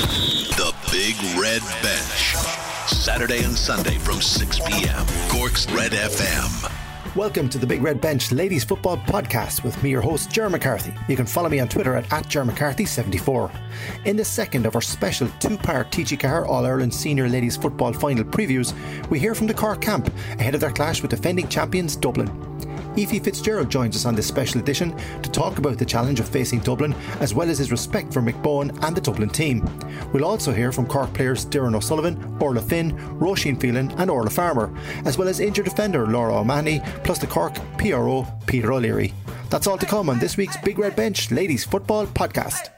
The Big Red Bench. Saturday and Sunday from 6 p.m. Cork's Red FM. Welcome to the Big Red Bench Ladies Football Podcast with me, your host, Ger McCarthy. You can follow me on Twitter at, at McCarthy74. In the second of our special two part TG Car All Ireland Senior Ladies Football Final previews, we hear from the Cork camp ahead of their clash with defending champions Dublin. Ephie Fitzgerald joins us on this special edition to talk about the challenge of facing Dublin, as well as his respect for Mick Bohan and the Dublin team. We'll also hear from Cork players Doireann O'Sullivan, Orla Finn, Roisin Phelan, and Orlagh Farmer, as well as injured defender Laura O'Mahony, plus the Cork PRO Peter O'Leary. That's all to come on this week's Big Red Bench Ladies Football Podcast.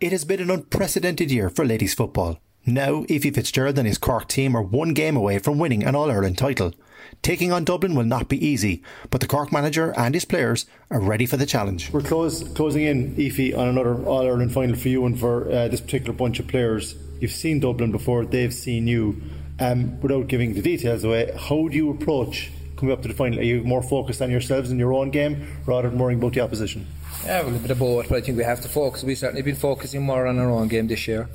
It has been an unprecedented year for ladies football. Now, Ephie Fitzgerald and his Cork team are one game away from winning an All Ireland title. Taking on Dublin will not be easy, but the Cork manager and his players are ready for the challenge. We're close, closing in, Ephie, on another All Ireland final for you and for uh, this particular bunch of players. You've seen Dublin before, they've seen you. Um, without giving the details away, how do you approach coming up to the final? Are you more focused on yourselves and your own game rather than worrying about the opposition? Yeah, well, a bit of both, but I think we have to focus. We've certainly been focusing more on our own game this year.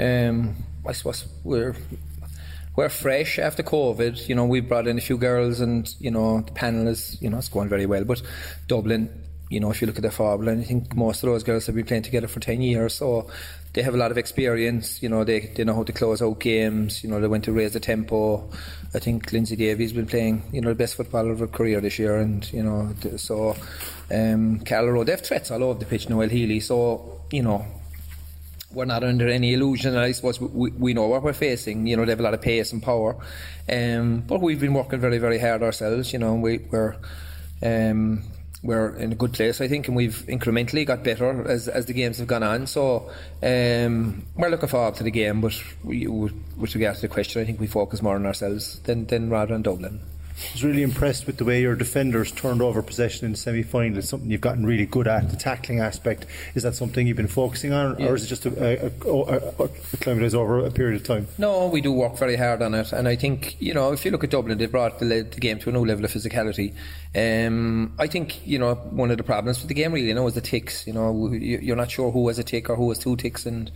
Um, I suppose we're we're fresh after COVID. You know, we brought in a few girls, and you know, the panel is you know it's going very well. But Dublin, you know, if you look at the formula, I think most of those girls have been playing together for ten years, so they have a lot of experience. You know, they they know how to close out games. You know, they went to raise the tempo. I think Lyndsey Davey's been playing, you know, the best footballer of her career this year, and you know, so um, Carla Rowe, they have threats all over the pitch. Noëlle Healy, so you know, we're not under any illusion. I suppose we, we know what we're facing. You know, they have a lot of pace and power, um, but we've been working very, very hard ourselves. You know, we, we're um, we're in a good place, I think, and we've incrementally got better as as the games have gone on. So um, we're looking forward to the game, but we, with regard to the question, I think we focus more on ourselves than than rather on Dublin. I was really impressed with the way your defenders turned over possession in the semi final. It's something you've gotten really good at, the tackling aspect. Is that something you've been focusing on, yeah. or is it just a, a, a, a over a period of time? No, we do work very hard on it. And I think, you know, if you look at Dublin, they've brought the, the game to a new level of physicality. Um, I think, you know, one of the problems with the game really, you know, is the ticks. You know, you're not sure who has a tick or who has two ticks. And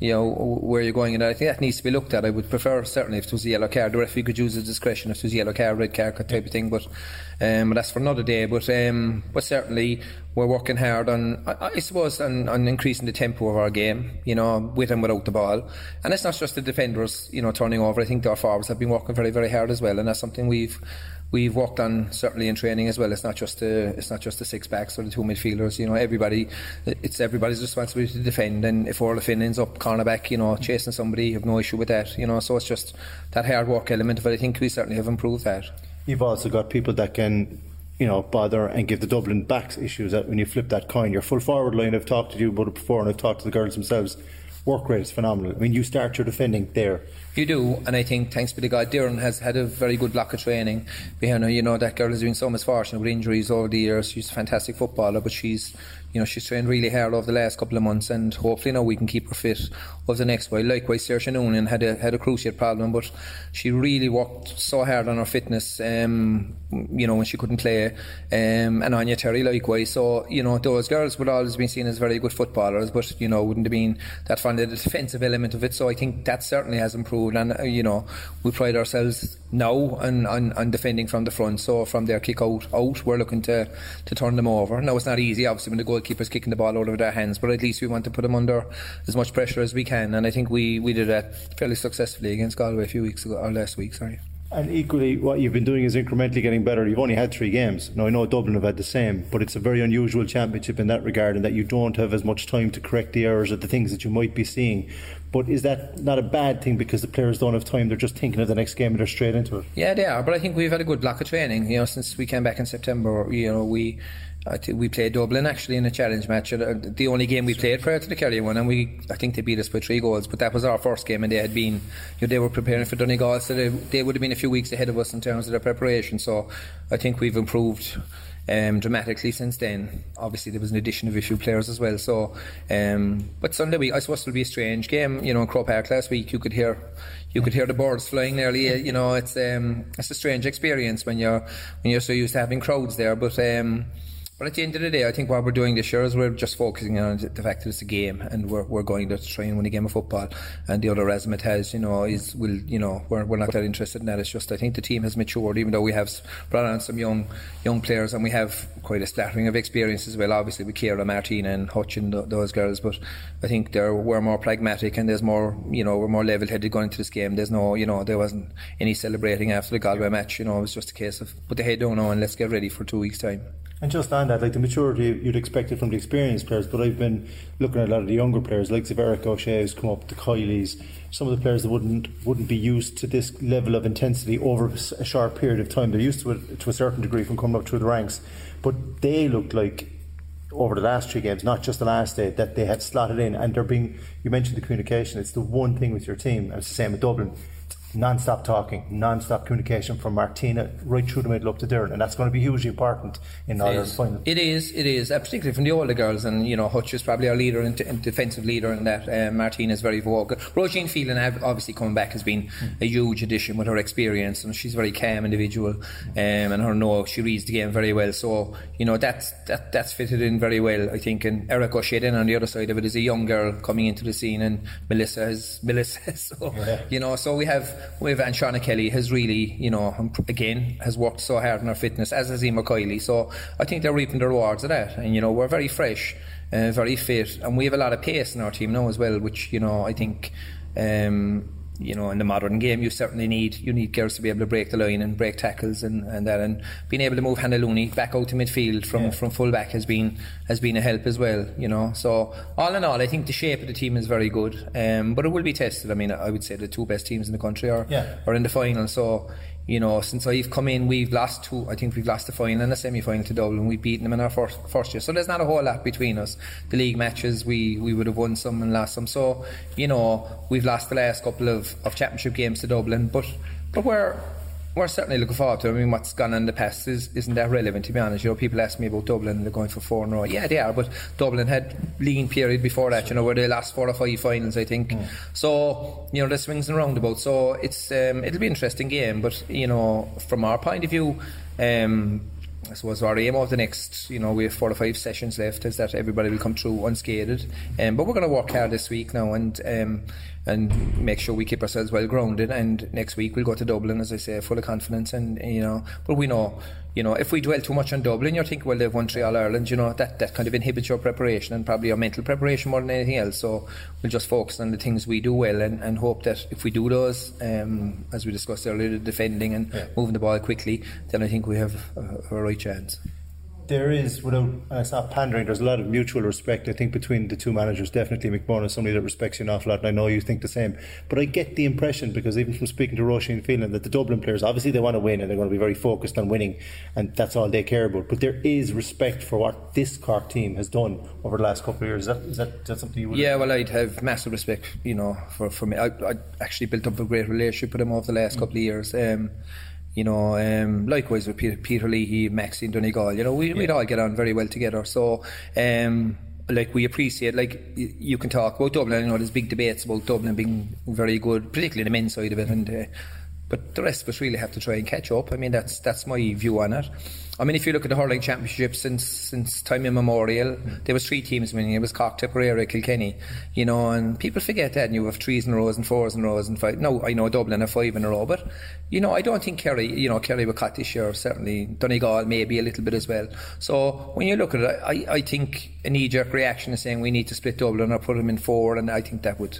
you know, where you're going. And I think that needs to be looked at. I would prefer, certainly, if it was a yellow card, the referee could use his discretion if it was a yellow card, red card type of thing. But um, that's for another day. But um, but certainly, we're working hard on, I, suppose, on, on, increasing the tempo of our game, you know, with and without the ball. And it's not just the defenders, you know, turning over. I think our forwards have been working very, very hard as well. And that's something we've we've worked on certainly in training as well. It's not just the it's not just the six backs or the two midfielders. You know, everybody it's everybody's responsibility to defend. And if Orla Finn ends up cornerback, you know, chasing somebody, you have no issue with that. You know, so it's just that hard work element But. I think we certainly have improved that. You've also got people that can you know, bother and give the Dublin backs issues that when you flip that coin. Your full forward line, I've talked to you about it before and I've talked to the girls themselves. Work rate is phenomenal. I mean, you start your defending there. You do, and I think thanks be to God, Doireann has had a very good block of training. You know, you know that girl has been so misfortunate with injuries over the years. She's a fantastic footballer, but she's you know, she's trained really hard over the last couple of months, and hopefully now we can keep her fit over the next while. Likewise, Saoirse Noonan had a had a cruciate problem, but she really worked so hard on her fitness. Um, you know, when she couldn't play, um, and Áine Terry likewise. So you know, those girls would always been seen as very good footballers, but you know, wouldn't have been that fond of the defensive element of it. So I think that certainly has improved, and uh, you know, we pride ourselves now on, on, on defending from the front. So from their kick out, out, we're looking to to turn them over. Now it's not easy, obviously, when the goal keepers kicking the ball out of their hands, but at least we want to put them under as much pressure as we can. And I think we, we did that fairly successfully against Galway a few weeks ago, or last week, sorry. And equally, what you've been doing is incrementally getting better. You've only had three games. Now, I know Dublin have had the same, but it's a very unusual championship in that regard, in that you don't have as much time to correct the errors or the things that you might be seeing. But is that not a bad thing because the players don't have time? They're just thinking of the next game and they're straight into it. Yeah, they are. But I think we've had a good block of training. You know, since we came back in September, you know, we we played Dublin actually in a challenge match. Uh, the only game we played prior to the Kerry one, and we I think they beat us by three goals. But that was our first game, and they had been, you know, they were preparing for Donegal, so they, they would have been a few weeks ahead of us in terms of their preparation. So I think we've improved. Um, dramatically since then. Obviously, there was an addition of a few players as well. So, um, but Sunday week, I suppose it'll be a strange game. You know, in Croke Park last week, you could hear you could hear the birds flying nearly. You know, it's um, it's a strange experience when you're when you're so used to having crowds there. But um, but at the end of the day, I think what we're doing this year is we're just focusing on the fact that it's a game and we're, we're going to try and win a game of football. And the other resume has, you know, is will you know we're, we're not that interested in that. It's just I think the team has matured, even though we have brought on some young young players and we have quite a splattering of experience as well. Obviously with Ciara, Martina, and Hutch and those girls, but I think they're we're more pragmatic and there's more you know we're more level headed going into this game. There's no you know there wasn't any celebrating after the Galway match. You know it was just a case of put the head down now and let's get ready for two weeks time. And just on that, like the maturity you'd expect it from the experienced players, but I've been looking at a lot of the younger players, like Erika O'Shea who's come up, the Kileys, some of the players that wouldn't wouldn't be used to this level of intensity over a short period of time. They're used to it to a certain degree from coming up through the ranks, but they look like over the last three games, not just the last day, that they have slotted in and they're being. You mentioned the communication; it's the one thing with your team, and it's the same with Dublin non-stop talking, non-stop communication from Martina right through the middle up to Doireann, and that's going to be hugely important in our final. It is, it is, uh, particularly from the older girls, and you know Hutch is probably our leader and, defensive leader in that. Uh, Martina is very vocal. Roisin Phelan, obviously coming back, has been a huge addition with her experience, and she's a very calm individual, um, and her know she reads the game very well. So you know that's that that's fitted in very well, I think. And Erika O'Shea on the other side of it is a young girl coming into the scene, and Melissa is Melissa. So yeah. you know, so we have with and Kelly has really, you know, again has worked so hard on her fitness, as has Emer Kiley. So I think they're reaping the rewards of that. And you know, we're very fresh, uh, very fit, and we have a lot of pace in our team now as well, which you know I think. Um, you know, in the modern game, you certainly need you need girls to be able to break the line and break tackles and, and that, and being able to move Hannah Looney back out to midfield from, yeah. from fullback has been has been a help as well. You know, so all in all, I think the shape of the team is very good, um, but it will be tested. I mean, I would say the two best teams in the country are yeah. are in the final, so you know, since I've come in, we've lost two. I think we've lost the final and the semi-final to Dublin. We've beaten them in our first, first year, so there's not a whole lot between us. The league matches, we we would have won some and lost some. So, you know, we've lost the last couple of, of championship games to Dublin, but but we're we're certainly looking forward to. It. I mean, what's gone in the past is, isn't that relevant, to be honest. You know, people ask me about Dublin, and they're going for four in a row. Yeah, they are, but Dublin had lean period before that, you know, where they lost four or five finals, I think. Mm. So, you know, the swings and roundabouts. So it's um, it'll be an interesting game, but, you know, from our point of view, um, I suppose our aim of the next, you know, we have four or five sessions left, is that everybody will come through unscathed. Um, but we're going to work hard this week now, and um, and make sure we keep ourselves well grounded. And next week we'll go to Dublin, as I say, full of confidence. And you know, but we know, you know, if we dwell too much on Dublin, you're thinking, well, they've won three All Ireland. You know, that that kind of inhibits your preparation and probably your mental preparation more than anything else. So we'll just focus on the things we do well and, and hope that if we do those, um, as we discussed earlier, defending and yeah. moving the ball quickly, then I think we have a, a right chance there is, without uh, it's not pandering, there's a lot of mutual respect, I think, between the two managers. Definitely McMahon is somebody that respects you an awful lot, and I know you think the same. But I get the impression, because even from speaking to Roisin Phelan, that the Dublin players, obviously they want to win and they're going to be very focused on winning, and that's all they care about. But there is respect for what this Cork team has done over the last couple of years. Is that, is that, is that something you would Yeah, well, I'd have massive respect, you know, for, for me. I, I actually built up a great relationship with him over the last mm. couple of years. Um, you know, um, likewise with Peter, Peter Leahy, Maxine Donegal, you know, we, yeah. we'd all get on very well together. So, um, like we appreciate, like you can talk about Dublin. You know, there's big debates about Dublin being very good, particularly the men's side of it, and uh, but the rest of us really have to try and catch up. I mean, that's that's my view on it. I mean, if you look at the hurling championship since since time immemorial, there was three teams winning. It was Cork, Tipperary, Kilkenny, you know, and people forget that. And you have threes in rows and fours in rows and five. No, I know Dublin have five in a row, but you know, I don't think Kerry, you know, Kerry were caught this year. Certainly, Donegal maybe a little bit as well. So when you look at it, I, I think a knee jerk reaction is saying we need to split Dublin or put them in four, and I think that would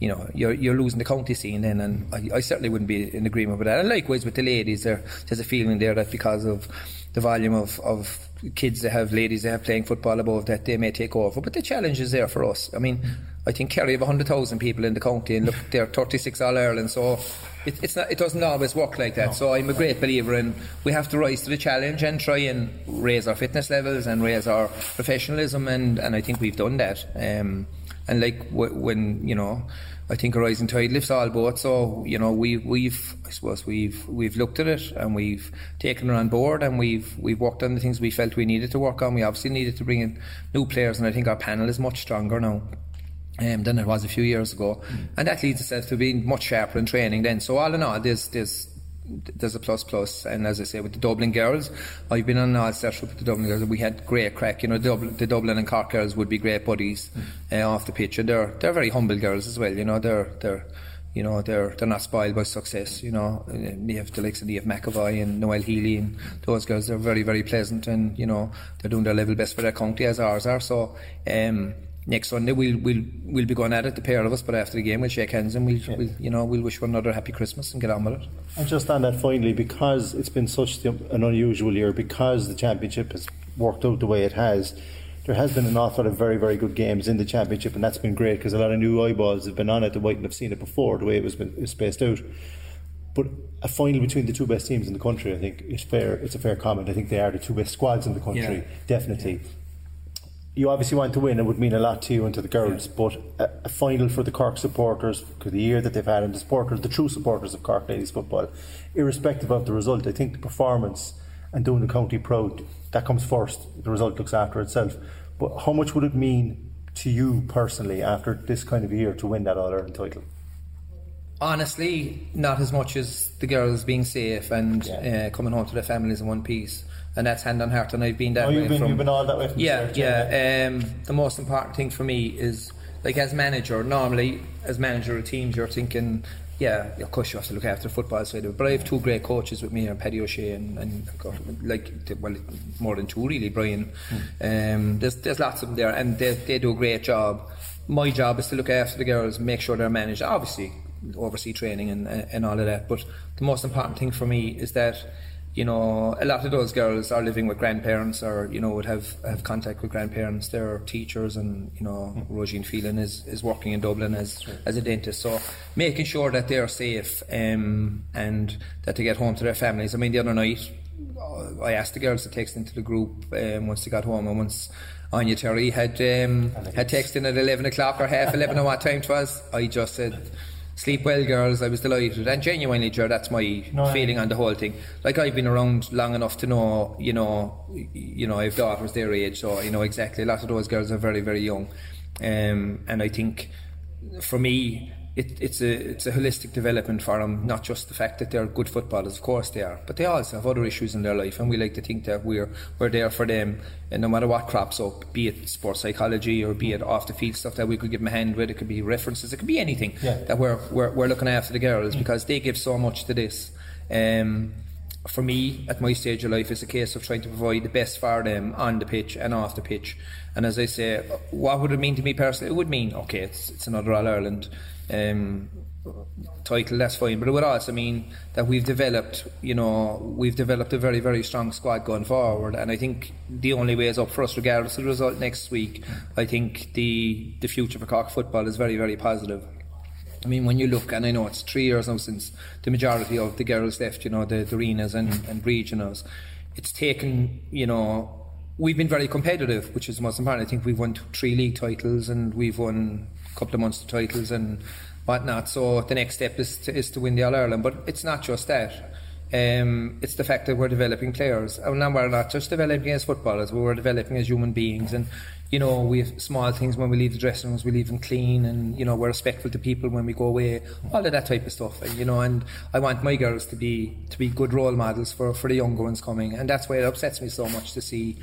you know, you're, you're losing the county scene then, and I, I, certainly wouldn't be in agreement with that. And likewise with the ladies, there, there's a feeling there that because of the volume of, of kids they have, ladies they have playing football above that, they may take over. But the challenge is there for us. I mean, I think Kerry have 100,000 people in the county, and look, they're 36 All Ireland, so it, it's not, it doesn't always work like that. No. So I'm a great believer in we have to rise to the challenge and try and raise our fitness levels and raise our professionalism, and, and I think we've done that. Um, and like w- when you know I think a rising tide lifts all boats. So you know we we've I suppose we've we've looked at it and we've taken it on board and we've we've worked on the things we felt we needed to work on. We obviously needed to bring in new players, and I think our panel is much stronger now. Um, than it was a few years ago, mm. and that leads itself to being much sharper in training then. So all in all, there's there's there's a plus plus. And as I say, with the Dublin girls, I've been on all star with the Dublin girls, and we had great crack. You know, the Dublin, the Dublin and Cork girls would be great buddies mm. uh, off the pitch, and they're they're very humble girls as well. You know, they're they're you know they're they're not spoiled by success. You know, you have the likes of Niamh McEvoy and Noëlle Healy and those girls. They're very very pleasant, and you know they're doing their level best for their county as ours are. So. Um, next Sunday we'll we'll we'll be going at it, the pair of us. But after the game, we'll shake hands and we'll, yeah. we'll you know we'll wish one another happy Christmas and get on with it. And just on that, finally, because it's been such an unusual year, because the championship has worked out the way it has. There has been an awful lot of very, very good games in the championship, and that's been great because a lot of new eyeballs have been on it that mightn't have seen it before, the way it was, been, spaced out. But a final between the two best teams in the country, I think, is fair. It's a fair comment. I think they are the two best squads in the country, yeah. definitely. Yeah you obviously want to win. It would mean a lot to you and to the girls. Yeah. But a, a, final for the Cork supporters, because the year that they've had, and the supporters, the true supporters of Cork ladies football, irrespective of the result, I think the performance and doing the county proud that comes first. The result looks after itself. But how much would it mean to you personally after this kind of year to win that All Ireland title? Honestly, not as much as the girls being safe and yeah. uh, coming home to their families in one piece and that's hand on heart. And I've been that oh, way you've been, from. You've been all that way from Yeah, yeah. Um, the most important thing for me is like as manager. Normally, as manager of teams, you're thinking. Yeah, of course you have to look after the football side of it. But I have two great coaches with me, and Paddy O'Shea and, and like well more than two really, Brian. Mm. Um, there's there's lots of them there, and they they do a great job. My job is to look after the girls, make sure they're managed. Obviously, oversee training and and all of that. But the most important thing for me is that you know, a lot of those girls are living with grandparents or, you know, would have, have contact with grandparents. They're teachers and, you know, mm. Roisin Phelan is, is working in Dublin as, as a dentist. So making sure that they're safe um, and that they get home to their families. I mean, the other night, I asked the girls to text into the group um, once they got home and once Áine Terry had um, had texted at 11 o'clock or half 11 or what time it was, I just said, Sleep well, girls. I was delighted, and genuinely, Joe, that's my no, feeling on the whole thing. Like I've been around long enough to know, you know, you know, I have daughters their age, so you know exactly. A lot of those girls are very, very young, um, and I think for me, it, it's a it's a holistic development for them. Not just the fact that they're good footballers, of course they are, but they also have other issues in their life, and we like to think that we're we're there for them, and no matter what crops up, be it sports psychology or be it off the field stuff that we could give them a hand with. It could be references, it could be anything yeah. that we're, we're we're looking after the girls mm. because they give so much to this. Um, for me, at my stage of life, it's a case of trying to provide the best for them on the pitch and off the pitch. And as I say, what would it mean to me personally? It would mean, okay, it's, it's another All Ireland um, title, that's fine. But it would also mean that we've developed, you know, we've developed a very, very strong squad going forward. And I think the only way is up for us, regardless of the result next week. I think the the future for Cork football is very, very positive. I mean, when you look, and I know it's three years now since the majority of the girls left, you know, the, the arenas and, and regionals. It's taken, you know, we've been very competitive, which is the most important. I think we've won three league titles and we've won couple of Munster titles and whatnot. So the next step is to, is to win the All Ireland. But it's not just that. Um, it's the fact that we're developing players. And we're not just developing as footballers, we're developing as human beings. And, you know, we have small things when we leave the dressing rooms, we leave them clean and, you know, we're respectful to people when we go away, all of that type of stuff. And, you know, and I want my girls to be to be good role models for, for the younger ones coming. And that's why it upsets me so much to see,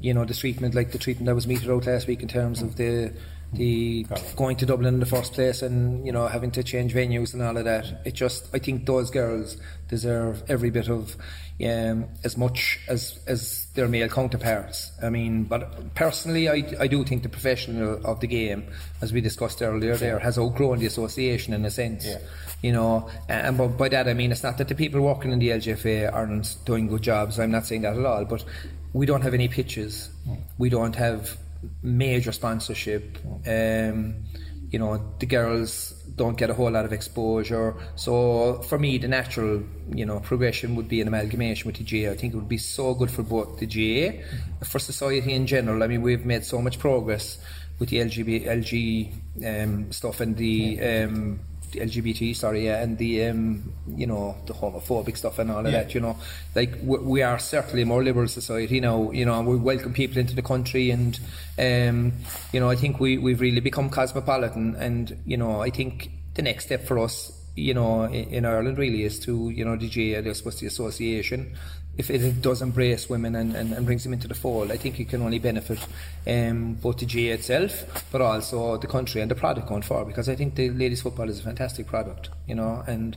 you know, the treatment, like the treatment I was meted out last week in terms of the the going to Dublin in the first place and you know having to change venues and all of that. It just I think those girls deserve every bit of um, as much as as their male counterparts. I mean, but personally, I, I do think the professional of the game, as we discussed earlier, there has outgrown the association in a sense. Yeah. You know, and by that I mean it's not that the people working in the LGFA aren't doing good jobs. I'm not saying that at all, but we don't have any pitches. Mm. We don't have major sponsorship. Um, you know, the girls don't get a whole lot of exposure. So for me, the natural, you know, progression would be an amalgamation with the GAA. I think it would be so good for both the GA, for society in general. I mean, we've made so much progress with the LGB, LG um, stuff and the um, LGBT, sorry, yeah, and the um, you know the homophobic stuff and all of yeah. that. You know, like we, we, are certainly a more liberal society now. You know, and we welcome people into the country, and um, you know, I think we we've really become cosmopolitan, and you know, I think the next step for us you know, in, in, Ireland really is to, you know, the GAA, I suppose the association, if it does embrace women and, and, and, brings them into the fold, I think it can only benefit um, both the GAA itself, but also the country and the product going forward. Because I think the ladies' football is a fantastic product, you know, and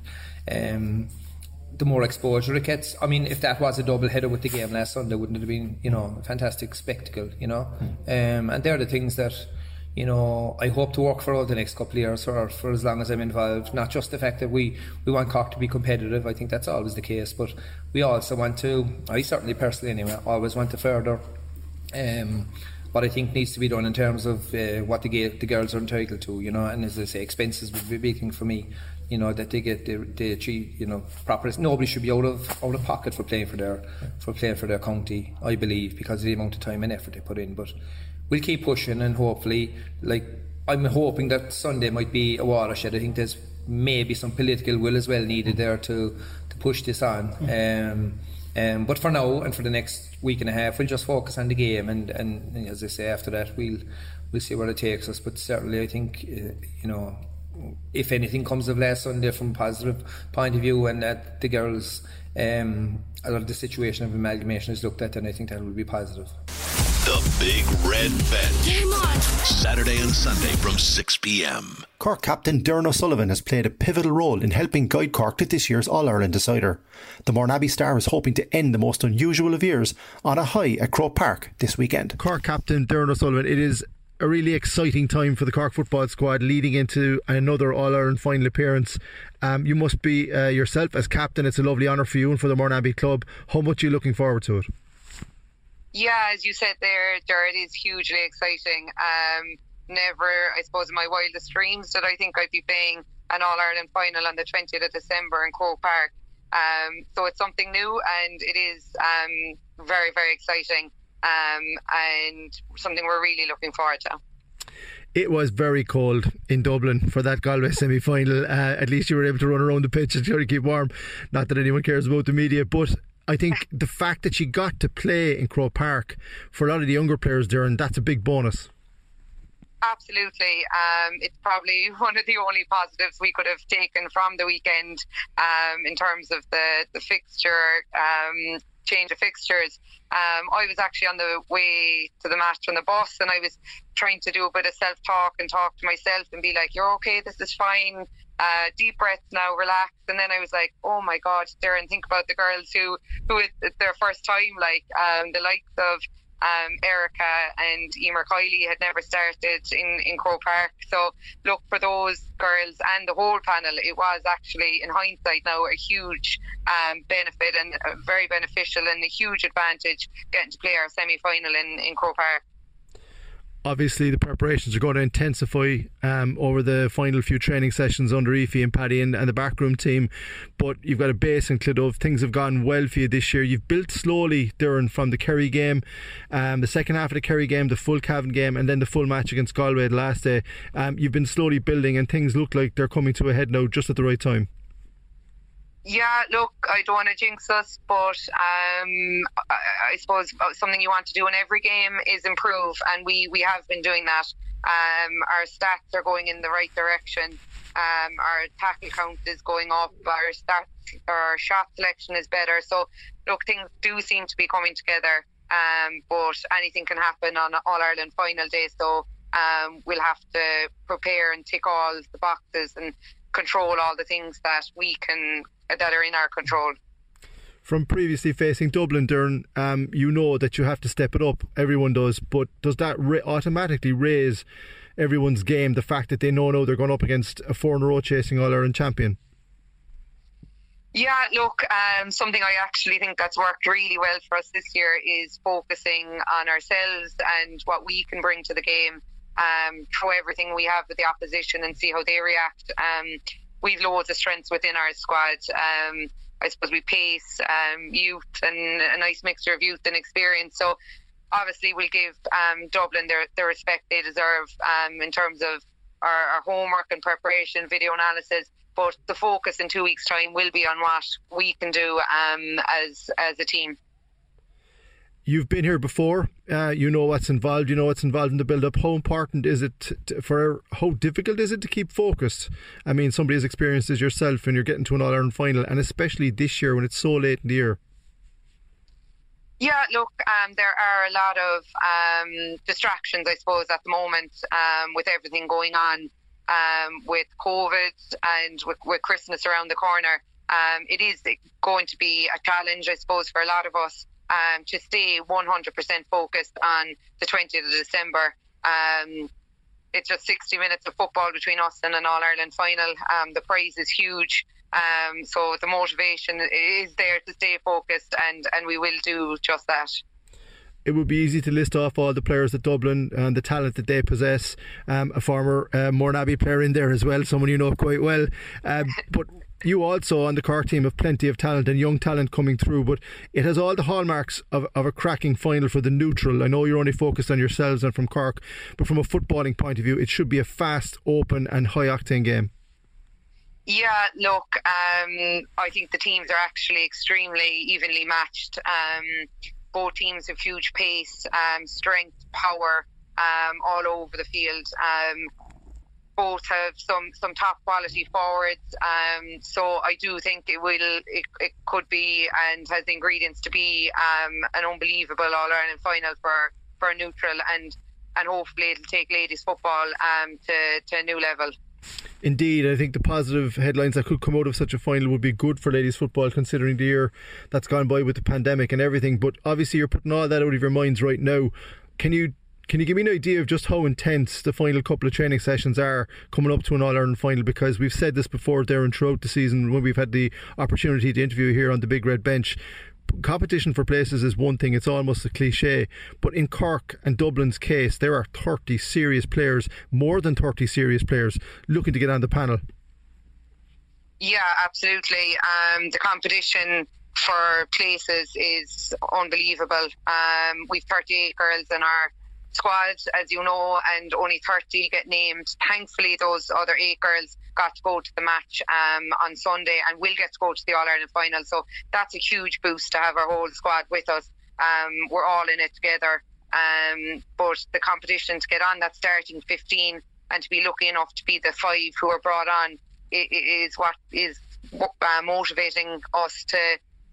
um, the more exposure it gets. I mean, if that was a double header with the game last Sunday, wouldn't it have been, you know, a fantastic spectacle, you know? Um, and they're the things that you know, I hope to work for all the next couple of years or for as long as I'm involved. Not just the fact that we, we want Cork to be competitive, I think that's always the case, but we also want to, I certainly personally anyway, always want to further um, what I think needs to be done in terms of uh, what the, the girls are entitled to, you know, and as I say, expenses would be a big thing for me, you know, that they get, they, they achieve, you know, proper, nobody should be out of, out of pocket for playing for their, for playing for their county, I believe, because of the amount of time and effort they put in, but we'll keep pushing and hopefully, like I'm hoping that Sunday might be a watershed. I think there's maybe some political will as well needed there to to push this on. Um, um, but for now and for the next week and a half, we'll just focus on the game, and, and as I say, after that, we'll we'll see where it takes us. But certainly, I think uh, you know, if anything comes of last Sunday from a positive point of view, and that the girls, um, a lot of the situation of amalgamation is looked at, then I think that will be positive. The Big Red Bench. Saturday and Sunday from 6 p.m. Cork captain Doireann O'Sullivan has played a pivotal role in helping guide Cork to this year's All Ireland decider. The Mourneabbey Star is hoping to end the most unusual of years on a high at Croke Park this weekend. Cork captain Doireann O'Sullivan, it is a really exciting time for the Cork football squad leading into another All Ireland final appearance. Um, you must be uh, yourself as captain. It's a lovely honour for you and for the Mourneabbey club. How much are you looking forward to it? Yeah, as you said there, Jared, is hugely exciting. Um, never, I suppose, in my wildest dreams did I think I'd be playing an All Ireland final on the 20th of December in Croke Park. Um, so it's something new and it is um, very, very exciting um, and something we're really looking forward to. It was very cold in Dublin for that Galway semi final. Uh, at least you were able to run around the pitch and try to keep warm. Not that anyone cares about the media, but I think the fact that she got to play in Croke Park for a lot of the younger players there, and that's a big bonus. Absolutely. Um, it's probably one of the only positives we could have taken from the weekend um, in terms of the, the fixture, um, change of fixtures. Um, I was actually on the way to the match on the bus and I was trying to do a bit of self talk and talk to myself and be like, you're okay, this is fine uh, deep breaths now, relax. And then I was like, oh my God, there and think about the girls who, who it's their first time, like um, the likes of um, Erika and Emer Kiley had never started in, in Croke Park. So look for those girls and the whole panel. It was actually, in hindsight now, a huge um, benefit and very beneficial and a huge advantage getting to play our semi final in, in Croke Park obviously the preparations are going to intensify um, over the final few training sessions under Ephie and Paddy and, and, the backroom team. But you've got a base in Clodagh. Things have gone well for you this year. You've built slowly, Doireann, from the Kerry game, um, the second half of the Kerry game, the full Cavan game, and then the full match against Galway last day. Um, you've been slowly building, and things look like they're coming to a head now just at the right time. Yeah, look, I don't want to jinx us, but um, I, I, suppose something you want to do in every game is improve, and we, we have been doing that. Um, our stats are going in the right direction. Um, our tackle count is going up. Our stats, our shot selection is better. So, look, things do seem to be coming together. Um, but anything can happen on All Ireland final day. So um, we'll have to prepare and tick all the boxes and control all the things that we can that are in our control. From previously facing Dublin, Doireann, um, you know that you have to step it up. Everyone does, but does that automatically raise everyone's game? The fact that they know now they're going up against a four in a row chasing All Ireland champion. Yeah, look, um, something I actually think that's worked really well for us this year is focusing on ourselves and what we can bring to the game. Um, throw everything we have with the opposition and see how they react. Um, we've loads of strengths within our squad. Um, I suppose we pace, um, youth, and a nice mixture of youth and experience. So obviously we'll give um, Dublin their, the respect they deserve um, in terms of our, our, homework and preparation, video analysis. But the focus in two weeks' time will be on what we can do as as a team. You've been here before. Uh, you know what's involved. You know what's involved in the build-up. How important is it to, for? How difficult is it to keep focused? I mean, somebody as experienced as yourself, and you're getting to an All Ireland final, and especially this year when it's so late in the year. Yeah, look, um, there are a lot of um, distractions, I suppose, at the moment um, with everything going on um, with COVID and with, with, Christmas around the corner. Um, it is going to be a challenge, I suppose, for a lot of us um, to stay 100% focused on the 20th of December. it's just 60 minutes of football between us and an All Ireland final. the prize is huge. Um, so the motivation is there to stay focused, and, and we will do just that. It would be easy to list off all the players at Dublin and the talent that they possess. Um, a former uh, player in there as well, someone you know quite well. Um, but you also on the Cork team have plenty of talent and young talent coming through, but it has all the hallmarks of, of a cracking final for the neutral. I know you're only focused on yourselves and from Cork, but from a footballing point of view, it should be a fast, open, and high octane game. Yeah, look, um, I think the teams are actually extremely evenly matched. Um, both teams have huge pace, um, strength, power um, all over the field. Um, both have some, some top quality forwards. Um, so I do think it will, it, it could be and has the ingredients to be an unbelievable All Ireland final for, for neutral and, and hopefully it'll take ladies football to, to a new level. Indeed, I think the positive headlines that could come out of such a final would be good for ladies football, considering the year that's gone by with the pandemic and everything. But obviously, you're putting all that out of your minds right now. Can you can you give me an idea of just how intense the final couple of training sessions are coming up to an All Ireland final? Because we've said this before there and throughout the season when we've had the opportunity to interview here on the Big Red Bench competition for places is one thing, it's almost a cliche. But in Cork and Dublin's case, there are 30 serious players, more than 30 serious players, looking to get on the panel. Yeah, absolutely. Um, the competition for places is unbelievable. Um, we've 38 girls in our squad, as you know, and only 30 get named. Thankfully, those other eight girls got to go to the match um, on Sunday and will get to go to the All Ireland final. So that's a huge boost to have our whole squad with us. Um, we're all in it together. Um, but the competition to get on that starting 15 and to be lucky enough to be the five who are brought on is what is uh, motivating us to,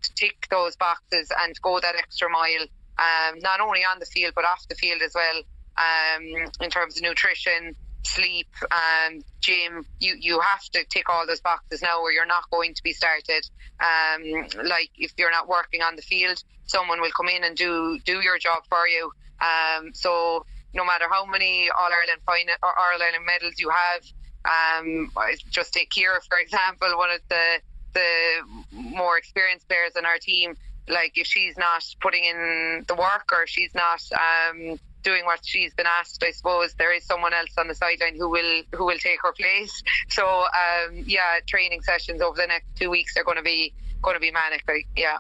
to tick those boxes and go that extra mile um, not only on the field but off the field as well. Um, in terms of nutrition, sleep, um, gym, you you have to tick all those boxes now, or you're not going to be started. Um, like if you're not working on the field, someone will come in and do do your job for you. Um, so no matter how many All Ireland final or All Ireland medals you have, um, just take Ciara for example, one of the the more experienced players in our team like if she's not putting in the work or she's not um, doing what she's been asked, I suppose there is someone else on the sideline who will who will take her place. So um, yeah, training sessions over the next two weeks are going to be going to be manic. Like, yeah.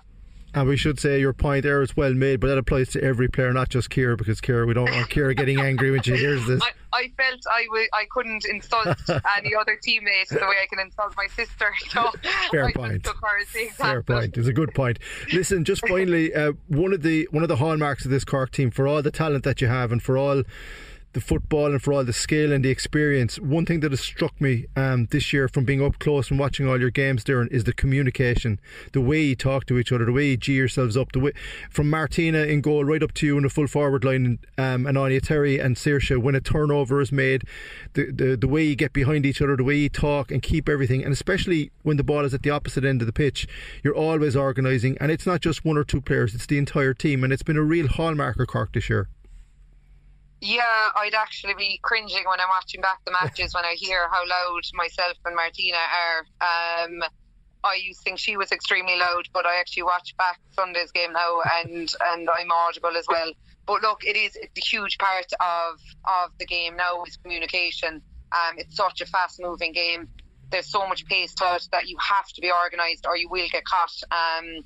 And we should say your point there is well made, but that applies to every player, not just Ciara, because Ciara, we don't want Ciara getting angry when she hears this. I, I felt I w- I couldn't insult any other teammate the way I can insult my sister. So Fair I point. Fair point. It's a good point. Listen, just finally, uh, one of the one of the hallmarks of this Cork team, for all the talent that you have, and for all the football and for all the skill and the experience. One thing that has struck me um, this year from being up close and watching all your games, Doireann, is the communication, the way you talk to each other, the way you g yourselves up, the way from Martina in goal right up to you in the full forward line, um, and Áine Terry and Saoirse when a turnover is made, the, the the way you get behind each other, the way you talk and keep everything, and especially when the ball is at the opposite end of the pitch, you're always organising, and it's not just one or two players; it's the entire team, and it's been a real hallmark of Cork this year. Yeah, I'd actually be cringing when I'm watching back the matches when I hear how loud myself and Martina are. Um, I used to think she was extremely loud, but I actually watch back Sunday's game now, and and I'm audible as well. But look, it is it's a huge part of of the game now is communication. Um, it's such a fast moving game. There's so much pace to it that you have to be organised, or you will get caught. Um,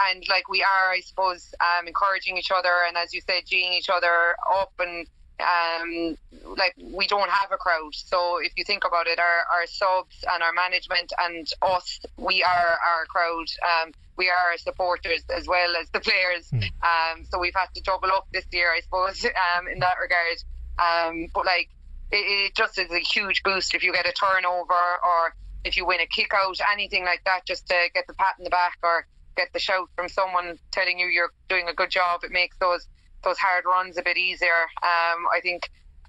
and like we are, I suppose, um, encouraging each other and as you said, geeing each other up and um, like we don't have a crowd. So if you think about it, our, our subs and our management and us, we are our crowd. Um, we are our supporters as well as the players. Mm. Um, so we've had to double up this year, I suppose, um, in that regard. Um, but like, it, it just is a huge boost if you get a turnover or if you win a kick out, anything like that, just to get the pat in the back or get the shout from someone telling you you're doing a good job. It makes those those hard runs a bit easier. Um, I think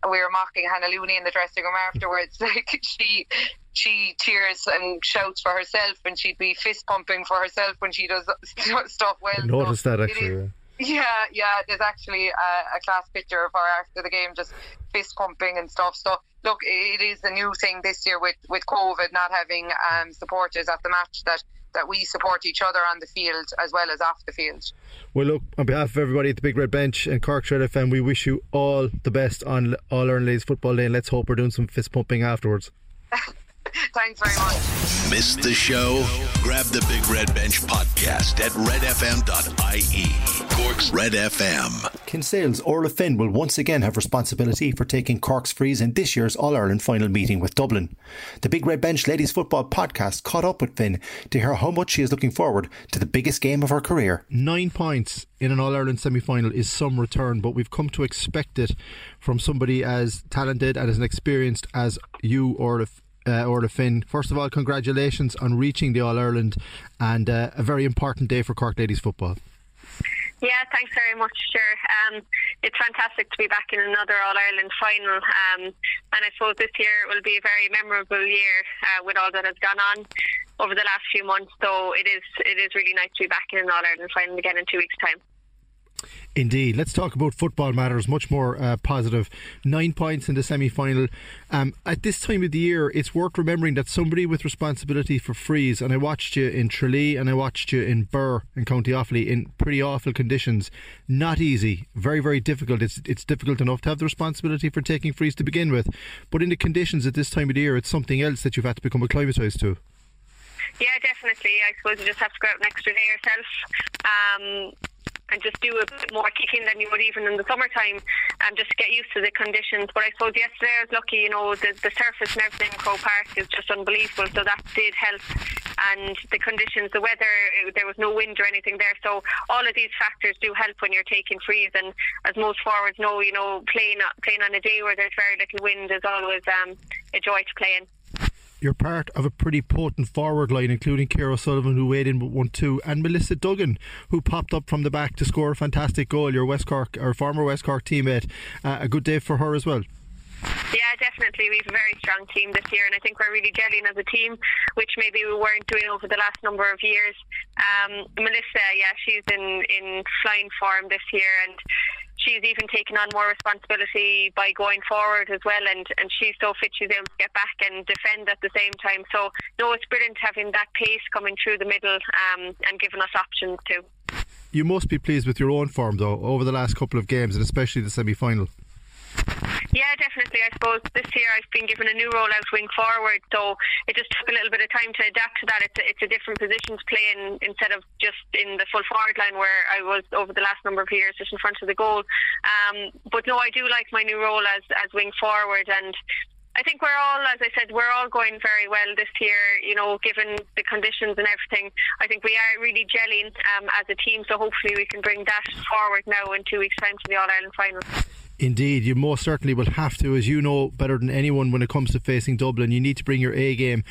we were mocking Hannah Looney in the dressing room afterwards. Like she she cheers and shouts for herself, and she'd be fist pumping for herself when she does stuff well. I noticed so that actually. yeah, yeah. There's actually a, a, class picture of her after the game, just fist pumping and stuff. So look, it is a new thing this year with with COVID not having um, supporters at the match that that we support each other on the field as well as off the field. Well, look, on behalf of everybody at the Big Red Bench and Cork Red FM, we wish you all the best on All Ireland Ladies Football Day, and let's hope we're doing some fist pumping afterwards. Thanks very much. Missed the show? Grab the Big Red Bench podcast at redfm.ie. Cork's Red FM. Kinsale's Orla Finn will once again have responsibility for taking Cork's frees in this year's All Ireland final meeting with Dublin. The Big Red Bench Ladies Football podcast caught up with Finn to hear how much she is looking forward to the biggest game of her career. Nine points in an All Ireland semi final is some return, but we've come to expect it from somebody as talented and as experienced as you, Orla uh, Orla Finn. First of all, congratulations on reaching the All Ireland and uh, a very important day for Cork Ladies football. Yeah, thanks very much, sure. Um, it's fantastic to be back in another All Ireland final, um, and I suppose this year will be a very memorable year uh, with all that has gone on over the last few months. So it is it is really nice to be back in an All Ireland final again in two weeks' time. Indeed. Let's talk about football matters, much more uh, positive. Nine points in the semi final. Um, at this time of the year, it's worth remembering that somebody with responsibility for frees, and I watched you in Tralee and I watched you in Birr in County Offaly in pretty awful conditions. Not easy, very, very difficult. It's, it's difficult enough to have the responsibility for taking frees to begin with, but in the conditions at this time of the year, it's something else that you've had to become acclimatised to. Yeah, definitely. I suppose you just have to go out an extra day yourself. Um, and just do a bit more kicking than you would even in the summertime and just get used to the conditions. But I suppose yesterday I was lucky, you know, the, the surface and everything in Croke Park is just unbelievable. So that did help. And the conditions, the weather, it, there was no wind or anything there. So all of these factors do help when you're taking frees. And as most forwards know, you know, playing, playing on a day where there's very little wind is always um, a joy to play in you're part of a pretty potent forward line, including Ciara Sullivan, who weighed in with 1 2, and Melissa Duggan, who popped up from the back to score a fantastic goal. Your West Cork, or former West Cork teammate. Uh, a good day for her as well. Yeah, definitely. We have a very strong team this year, and I think we're really gelling as a team, which maybe we weren't doing over the last number of years. Um, Melissa, yeah, she's in in flying form this year, and she's even taken on more responsibility by going forward as well and, and she's so fit she's able to get back and defend at the same time. So no, it's brilliant having that pace coming through the middle um, and giving us options too. You must be pleased with your own form though over the last couple of games and especially the semi final. Yeah, definitely. I suppose this year I've been given a new role out wing forward, so it just took a little bit of time to adapt to that. It's a, it's a different position to play in instead of just in the full forward line where I was over the last number of years, just in front of the goal. Um, but no, I do like my new role as as wing forward, and I think we're all, as I said, we're all going very well this year. You know, given the conditions and everything, I think we are really gelling um, as a team. So hopefully we can bring that forward now in two weeks' time to the All Ireland final. Indeed, you most certainly will have to, as you know better than anyone when it comes to facing Dublin. You need to bring your A game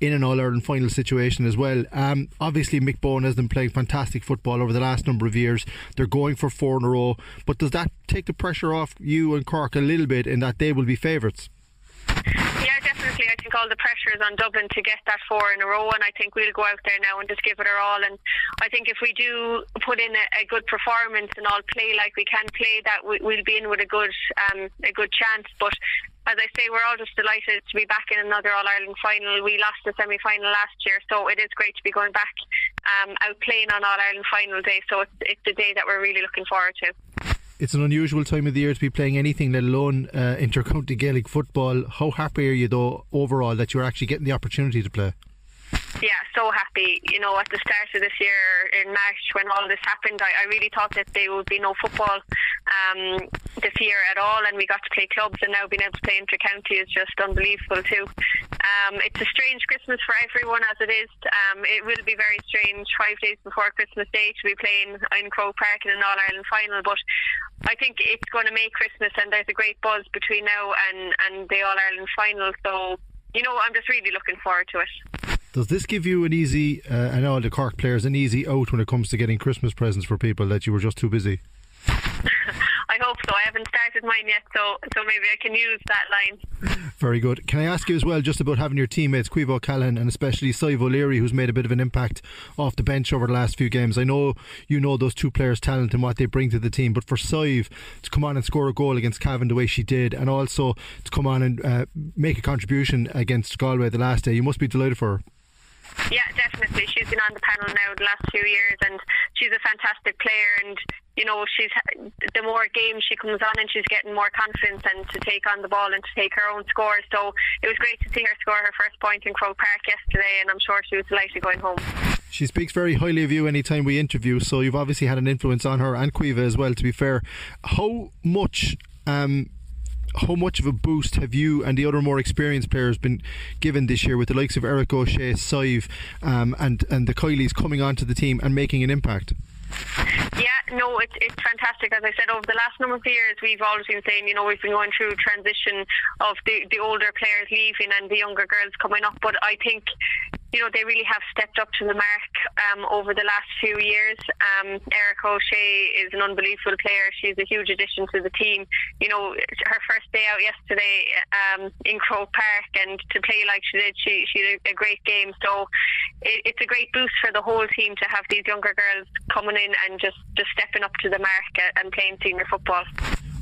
in an All Ireland final situation as well. Um, obviously, Mick Bohan has been playing fantastic football over the last number of years. They're going for four in a row, but does that take the pressure off you and Cork a little bit in that they will be favourites? Yeah, definitely. I think all the pressure is on Dublin to get that four in a row, and I think we'll go out there now and just give it our all. And I think if we do put in a, a good performance and all play like we can play, that we, will be in with a good um, a good chance. But as I say, we're all just delighted to be back in another All Ireland final. We lost the semi final last year, so it is great to be going back um, out playing on All Ireland final day. So it's, it's a day that we're really looking forward to it's an unusual time of the year to be playing anything, let alone uh, intercounty Gaelic football. How happy are you, though, overall, that you're actually getting the opportunity to play? Yeah, so happy. You know, at the start of this year in March, when all this happened, I, I really thought that there would be no football um, this year at all, and we got to play clubs, and now being able to play inter county is just unbelievable too. Um, it's a strange Christmas for everyone as it is. Um, it will be very strange five days before Christmas Day to be playing in Croke Park in an All Ireland final, but I think it's going to make Christmas, and there's a great buzz between now and, and the All Ireland final. So, you know, I'm just really looking forward to it. Does this give you an easy, uh, and all the Cork players, an easy out when it comes to getting Christmas presents for people that you were just too busy? I hope so. I haven't started mine yet, so so maybe I can use that line. Very good. Can I ask you as well, just about having your teammates, Caoimhe O'Callaghan and especially Sadhbh O'Leary, who's made a bit of an impact off the bench over the last few games? I know you know those two players' talent and what they bring to the team, but for Sadhbh to come on and score a goal against Cavan the way she did, and also to come on and uh, make a contribution against Galway the last day, you must be delighted for her. Yeah, definitely. She's been on the panel now the last few years, and she's a fantastic player. And you know, she's the more games she comes on, and she's getting more confidence and to take on the ball and to take her own scores. So it was great to see her score her first point in Croke Park yesterday, and I'm sure she was delighted going home. She speaks very highly of you anytime we interview, so you've obviously had an influence on her and Quiva as well. To be fair, how much? Um, how much of a boost have you and the other more experienced players been given this year with the likes of Erika O'Shea, Sadhbh, um, and and the Kileys coming onto the team and making an impact? Yeah, no, it's it's fantastic. As I said, over the last number of years, we've always been saying, you know, we've been going through transition of the the older players leaving and the younger girls coming up. But I think you know, they really have stepped up to the mark um, over the last few years. Um, Erika O'Shea is an unbelievable player. She's a huge addition to the team. You know, her first day out yesterday um, in Croke Park and to play like she did, she, she did a great game. So it, it's a great boost for the whole team to have these younger girls coming in and just, just stepping up to the mark and playing senior football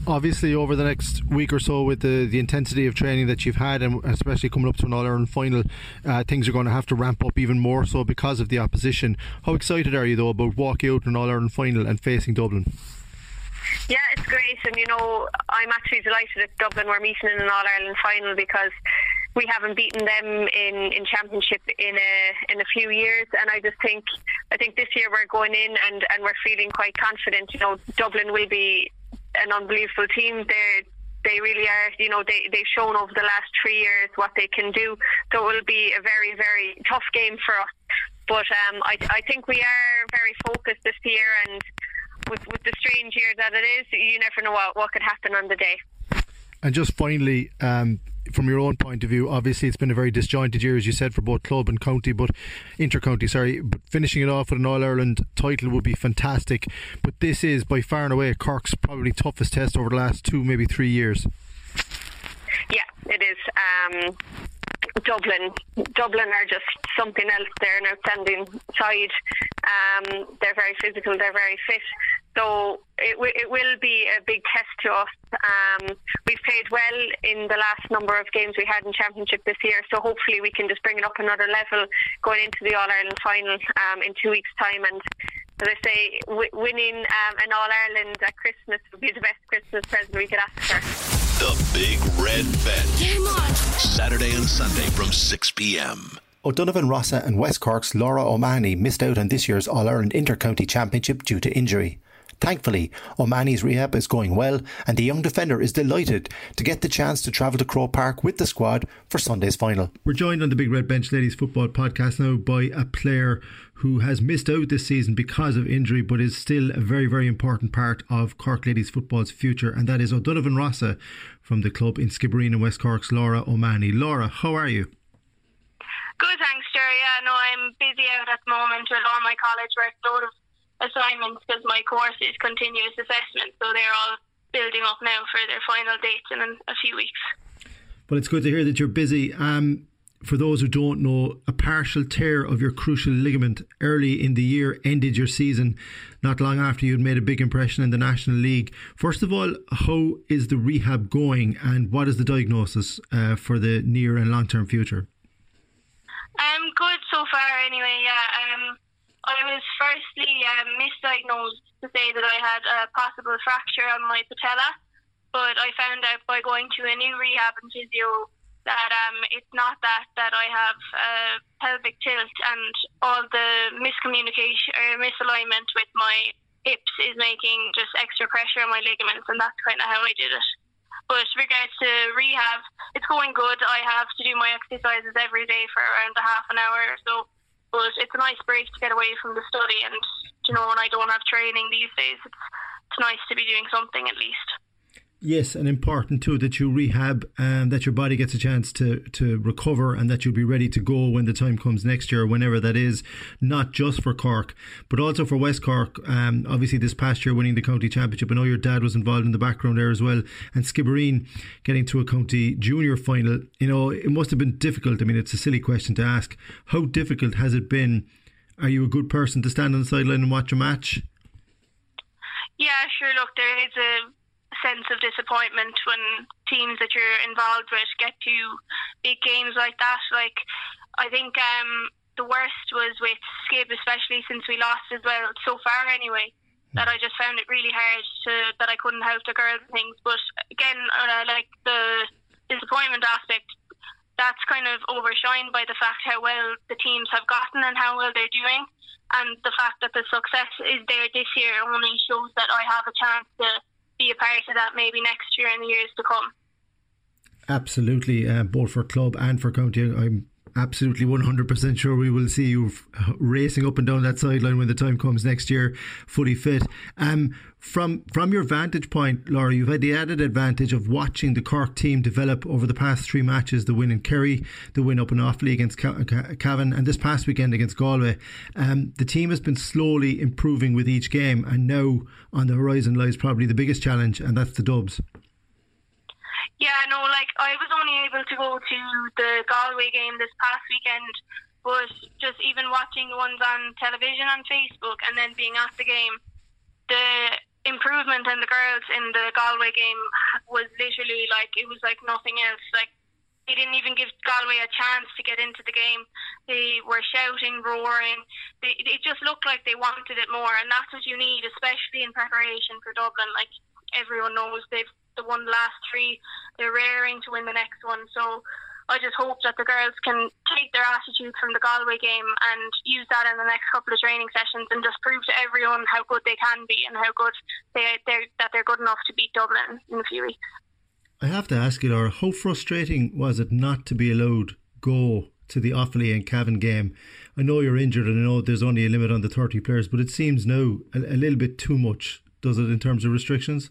obviously over the next week or so with the, the intensity of training that you've had and especially coming up to an All-Ireland final uh, things are going to have to ramp up even more so because of the opposition. How excited are you though about walking out an All-Ireland final and facing Dublin? Yeah, it's great, and you know, I'm actually delighted that Dublin. Were meeting in an All Ireland final because we haven't beaten them in, in championship in a in a few years, and I just think I think this year we're going in and, and we're feeling quite confident. You know, Dublin will be an unbelievable team. They they really are. You know, they they've shown over the last three years what they can do. So it will be a very very tough game for us. But um, I I think we are very focused this year, and with with the strange year that it is, you never know what what could happen on the day. And just finally, um, from your own point of view, obviously it's been a very disjointed year, as you said, for both club and county, but inter-county. Sorry, but finishing it off with an All Ireland title would be fantastic. But this is by far and away Cork's probably toughest test over the last two, maybe three years. Yeah, it is. Um, Dublin, Dublin are just something else. They're an outstanding side. Um, they're very physical. They're very fit. So it, w- it will be a big test to us. Um, we've played well in the last number of games we had in Championship this year, so hopefully we can just bring it up another level going into the All Ireland final um, in two weeks' time. And as I say, w- winning um, an All Ireland at Christmas would be the best Christmas present we could ask for. The Big Red Bench. Saturday and Sunday from 6 p.m. O'Donovan Rossa and West Cork's Laura O'Mahony missed out on this year's All Ireland Inter-County Championship due to injury. Thankfully, O'Mahony's rehab is going well, and the young defender is delighted to get the chance to travel to Croke Park with the squad for Sunday's final. We're joined on the Big Red Bench Ladies Football podcast now by a player who has missed out this season because of injury, but is still a very, very important part of Cork Ladies Football's future, and that is O'Donovan Rossa from the club in Skibbereen in West Cork's Laura O'Mahony. Laura, how are you? Good, thanks, Jerry. Yeah, no, I'm busy out at the moment with all my college work, load of assignments because my course is continuous assessment, so they're all building up now for their final dates in a few weeks. Well, it's good to hear that you're busy. Um, for those who don't know, a partial tear of your cruciate ligament early in the year ended your season not long after you'd made a big impression in the National League. First of all, how is the rehab going and what is the diagnosis uh, for the near and long term future? Um, good so far, anyway, yeah. Um, I was firstly um, misdiagnosed to say that I had a possible fracture on my patella, but I found out by going to a new rehab and physio that um, it's not that that I have a pelvic tilt and all the miscommunication or misalignment with my hips is making just extra pressure on my ligaments, and that's kind of how I did it. But regards to rehab, it's going good. I have to do my exercises every day for around a half an hour so. But it's a nice break to get away from the study, and you know when I don't have training these days, it's it's nice to be doing something at least. Yes, and important too that you rehab and that your body gets a chance to to recover and that you'll be ready to go when the time comes next year, whenever that is, not just for Cork, but also for West Cork. Um, obviously, this past year winning the county championship. I know your dad was involved in the background there as well, and Skibbereen getting to a county junior final. You know, it must have been difficult. I mean, it's a silly question to ask. How difficult has it been? Are you a good person to stand on the sideline and watch a match? Yeah, sure. Look, there is a sense of disappointment when teams that you're involved with get to big games like that. Like, I think um, the worst was with Skib, especially since we lost as well so far anyway. That I just found it really hard to that I couldn't help the girls and things. But again, uh, like the disappointment aspect, that's kind of overshined by the fact how well the teams have gotten and how well they're doing. And the fact that the success is there this year only shows that I have a chance to be a part of that maybe next year and the years to come. Absolutely, uh, both for club and for county. I'm absolutely 100% sure we will see you racing up and down that sideline when the time comes next year, fully fit. Um, from from your vantage point, Laura, you've had the added advantage of watching the Cork team develop over the past three matches: the win in Kerry, the win up in Offaly against Cavan, and this past weekend against Galway. Um, the team has been slowly improving with each game, and now on the horizon lies probably the biggest challenge, and that's the Dubs. Yeah, no, like I was only able to go to the Galway game this past weekend, but just even watching the ones on television on Facebook and then being at the game, the improvement in the girls in the Galway game was literally like it was like nothing else. Like they didn't even give Galway a chance to get into the game. They were shouting, roaring. They, it just looked like they wanted it more, and that's what you need, especially in preparation for Dublin. Like everyone knows, they've the won the last three. They're raring to win the next one. So I just hope that the girls can take their attitude from the Galway game and use that in the next couple of training sessions and just prove to everyone how good they can be and how good they they're, that they're good enough to beat Dublin in a few weeks. I have to ask you, Laura, how frustrating was it not to be allowed go to the Offaly and Cavan game? I know you're injured and I know there's only a limit on the 30 players, but it seems now a, a little bit too much, does it, in terms of restrictions?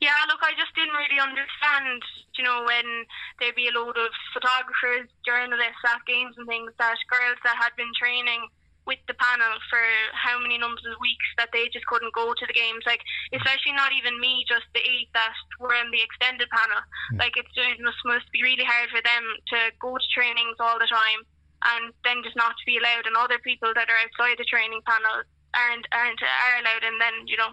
Yeah, look, I just didn't really understand, you know, when there'd be a load of photographers, journalists at games and things, that girls that had been training with the panel for how many numbers of weeks that they just couldn't go to the games. Like, especially not even me, just the eight that were in the extended panel. Mm. Like, it's, it must, must be really hard for them to go to trainings all the time and then just not to be allowed. And other people that are outside the training panel aren't, aren't are allowed. And then, you know,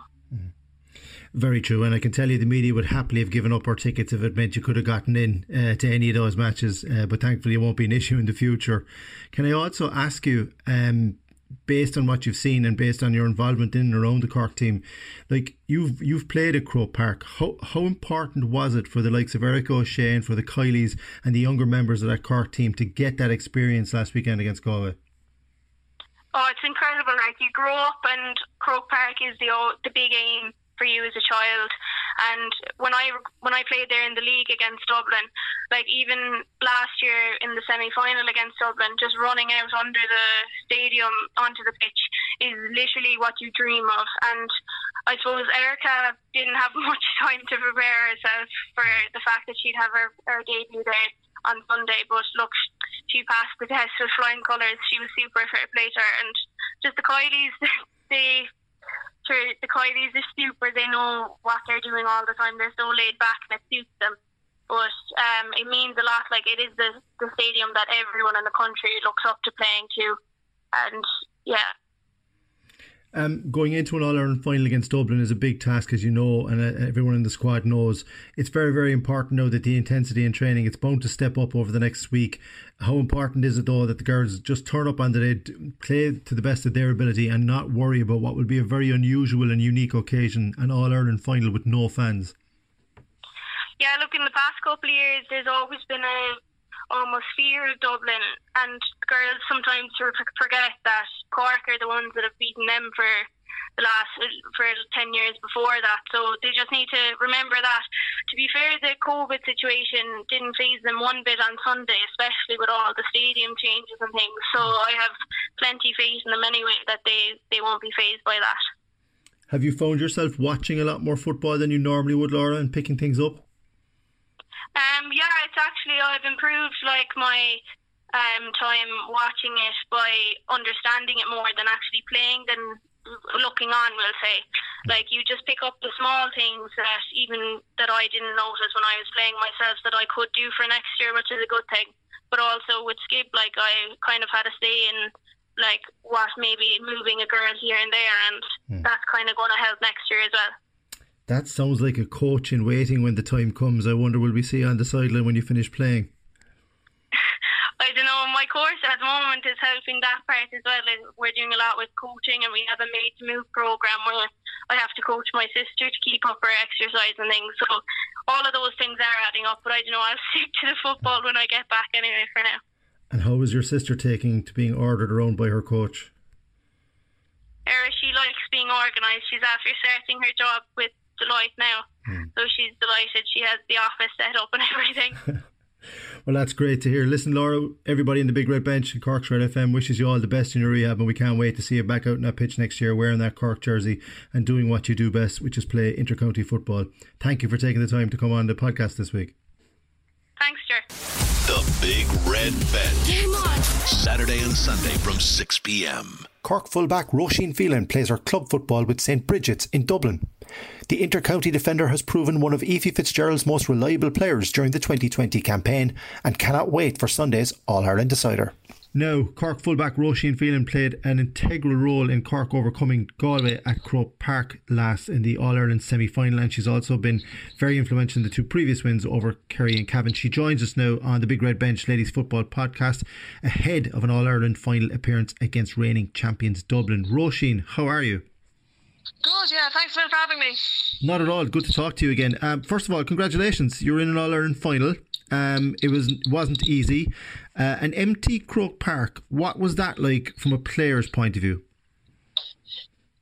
very true, and I can tell you the media would happily have given up our tickets if it meant you could have gotten in uh, to any of those matches. Uh, but thankfully, it won't be an issue in the future. Can I also ask you, um, based on what you've seen and based on your involvement in and around the Cork team, like you've you've played at Croke Park. How how important was it for the likes of Erika O'Shea and for the Kileys and the younger members of that Cork team to get that experience last weekend against Galway? Oh, it's incredible! Like you grow up, and Croke Park is the the big aim for you as a child. And when I when I played there in the league against Dublin, like even last year in the semi final against Dublin, just running out under the stadium onto the pitch is literally what you dream of. And I suppose Erika didn't have much time to prepare herself for the fact that she'd have her, her debut there on Sunday. But look, she passed the test with flying colours. She was super fair play. And just the Kileys, they for the Kileys are super. They know what they're doing all the time. They're so laid back and it suits them. But um, it means a lot. Like it is the the stadium that everyone in the country looks up to playing to, and yeah, um, going into an All Ireland final against Dublin is a big task, as you know, and uh, everyone in the squad knows. It's very, very important now that the intensity in training it's bound to step up over the next week. How important is it though that the girls just turn up on the day, play to the best of their ability, and not worry about what will be a very unusual and unique occasion, an All Ireland final with no fans? Yeah, look, in the past couple of years, there's always been a almost fear of Dublin, and girls sometimes forget that Cork are the ones that have beaten them for the last for ten years before that. So they just need to remember that. To be fair, the COVID situation didn't phase them one bit on Sunday, especially with all the stadium changes and things. So I have plenty faith in them anyway that they they won't be phased by that. Have you found yourself watching a lot more football than you normally would, Laura, and picking things up? Um, yeah, it's actually I've improved like my um, time watching it by understanding it more than actually playing than looking on. We'll say, like you just pick up the small things that even that I didn't notice when I was playing myself that I could do for next year, which is a good thing. But also with Skib, like I kind of had a say in like what maybe moving a girl here and there, and mm. that's kind of going to help next year as well. That sounds like a coach in waiting when the time comes. I wonder will we see you on the sideline when you finish playing? I don't know. My course at the moment is helping that part as well. We're doing a lot with coaching, and we have a made to move program where I have to coach my sister to keep up her exercise and things. So all of those things are adding up. But I don't know. I'll stick to the football when I get back anyway for now. And how is your sister taking to being ordered around by her coach? Er, she likes being organised. She's after starting her job with Deloitte now, mm. so she's delighted. She has the office set up and everything. well, that's great to hear. Listen, Laura, everybody in the Big Red Bench and Cork's Red FM wishes you all the best in your rehab, and we can't wait to see you back out in that pitch next year wearing that Cork jersey and doing what you do best, which is play intercounty football. Thank you for taking the time to come on the podcast this week. Thanks, Ger. The Big Red Bench. Game on. Saturday and Sunday from 6 p.m. Cork fullback Roisin Phelan plays her club football with St Brigid's in Dublin. The inter-county defender has proven one of Ephie Fitzgerald's most reliable players during the 2020 campaign and cannot wait for Sunday's All-Ireland decider. Now, Cork fullback Roisin Phelan played an integral role in Cork overcoming Galway at Croke Park last in the All Ireland semi final, and she's also been very influential in the two previous wins over Kerry and Cavan. She joins us now on the Big Red Bench Ladies Football podcast ahead of an All Ireland final appearance against reigning champions Dublin. Roisin, how are you? Good, yeah. Thanks for having me. Not at all. Good to talk to you again. Um, first of all, congratulations. You're in an All Ireland final. Um, it was wasn't easy. Uh, an empty Croke Park. What was that like from a player's point of view?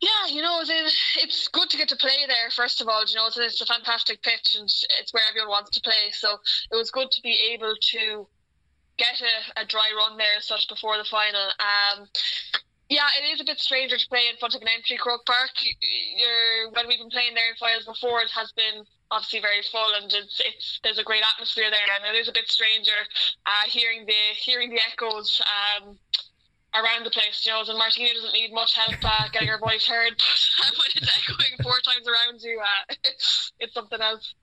Yeah, you know, it's good to get to play there. First of all, you know, it's, a fantastic pitch and it's where everyone wants to play. So it was good to be able to get a, a dry run there as such before the final. Um, yeah, it is a bit stranger to play in front of an empty Croke Park. You're, when we've been playing there in finals before, it has been obviously very full, and it's, it's there's a great atmosphere there, and it is a bit stranger uh, hearing the hearing the echoes. Um, around the place, you know, and Martina doesn't need much help uh, getting her voice heard, but when it's echoing four times around you, uh, it's something else.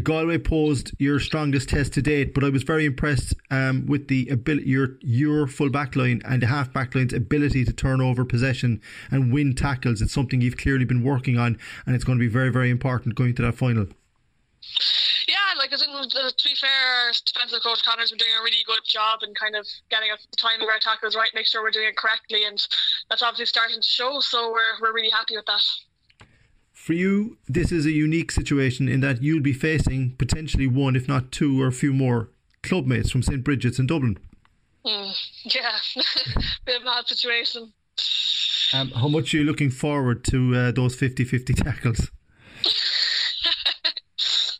Galway posed your strongest test to date, but I was very impressed um, with the ability your your full back line and the half back line's ability to turn over possession and win tackles. It's something you've clearly been working on, and it's going to be very very important going to that final. Yeah, like as in, to be fair, defensive coach Connor's been doing a really good job in kind of getting us the timing of our tackles right, make sure we're doing it correctly, and that's obviously starting to show. So we're we're really happy with that for you, this is a unique situation in that you'll be facing potentially one, if not two, or a few more clubmates from St Brigid's in Dublin. Mm, yeah, bit of a mad situation. Um, how much are you looking forward to uh, those 50 50 tackles?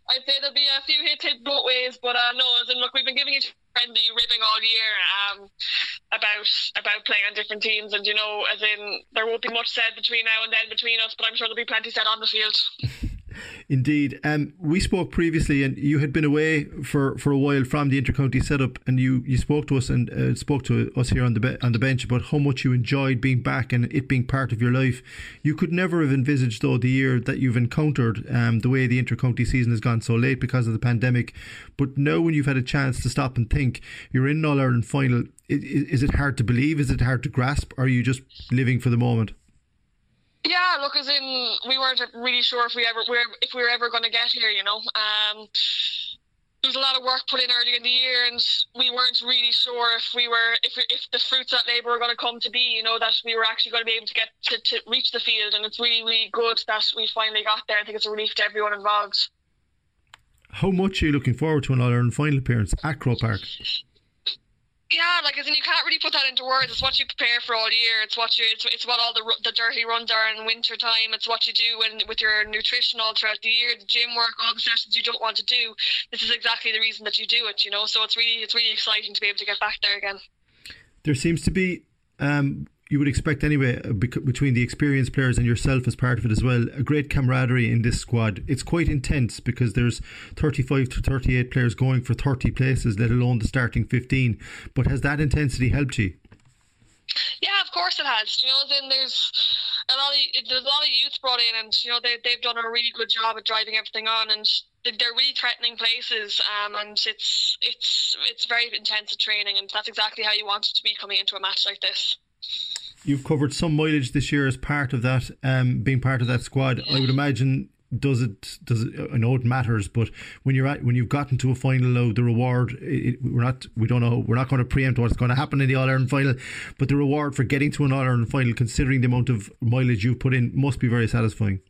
I'd say there'll be a few hits hit both ways, but uh, no, as in, look, we've been giving each friendly ribbing all year um, about about playing on different teams, and you know, as in, there won't be much said between now and then between us, but I'm sure there'll be plenty said on the field. Indeed. Um, we spoke previously, and you had been away for, for a while from the intercounty setup, and you, you spoke to us and uh, spoke to us here on the be- on the bench about how much you enjoyed being back and it being part of your life. You could never have envisaged, though, the year that you've encountered um, the way the intercounty season has gone so late because of the pandemic. But now, when you've had a chance to stop and think, you're in All Ireland final. Is, is it hard to believe? Is it hard to grasp? Or are you just living for the moment? Yeah, look, as in we weren't really sure if we ever we if we were ever going to get here. You know, um, there was a lot of work put in early in the year, and we weren't really sure if we were if if the fruits that labour were going to come to be. You know, that we were actually going to be able to get to, to reach the field, and it's really really good that we finally got there. I think it's a relief to everyone involved. How much are you looking forward to an All Ireland final appearance at Croke Park? Yeah, like as in you can't really put that into words. It's what you prepare for all year. It's what you. It's, it's what all the the dirty runs are in winter time. It's what you do when with your nutrition all throughout the year, the gym work, all the sessions you don't want to do. This is exactly the reason that you do it. You know, so it's really it's really exciting to be able to get back there again. There seems to be um, you would expect anyway uh, between the experienced players and yourself as part of it as well a great camaraderie in this squad. It's quite intense because there's 35 to 38 players going for 30 places let alone the starting 15 but has that intensity helped you? Yeah of course it has. You know then there's a lot of there's a lot of youth brought in and you know they, they've done a really good job at driving everything on and they're really threatening places um, and it's it's it's very intensive training and that's exactly how you want it to be coming into a match like this You've covered some mileage this year as part of that, um, being part of that squad. I would imagine does it does it, I know it matters, but when you're at when you've gotten to a final now, the reward it, we're not we don't know we're not going to preempt what's going to happen in the All Ireland final, but the reward for getting to an All Ireland final, considering the amount of mileage you've put in, must be very satisfying.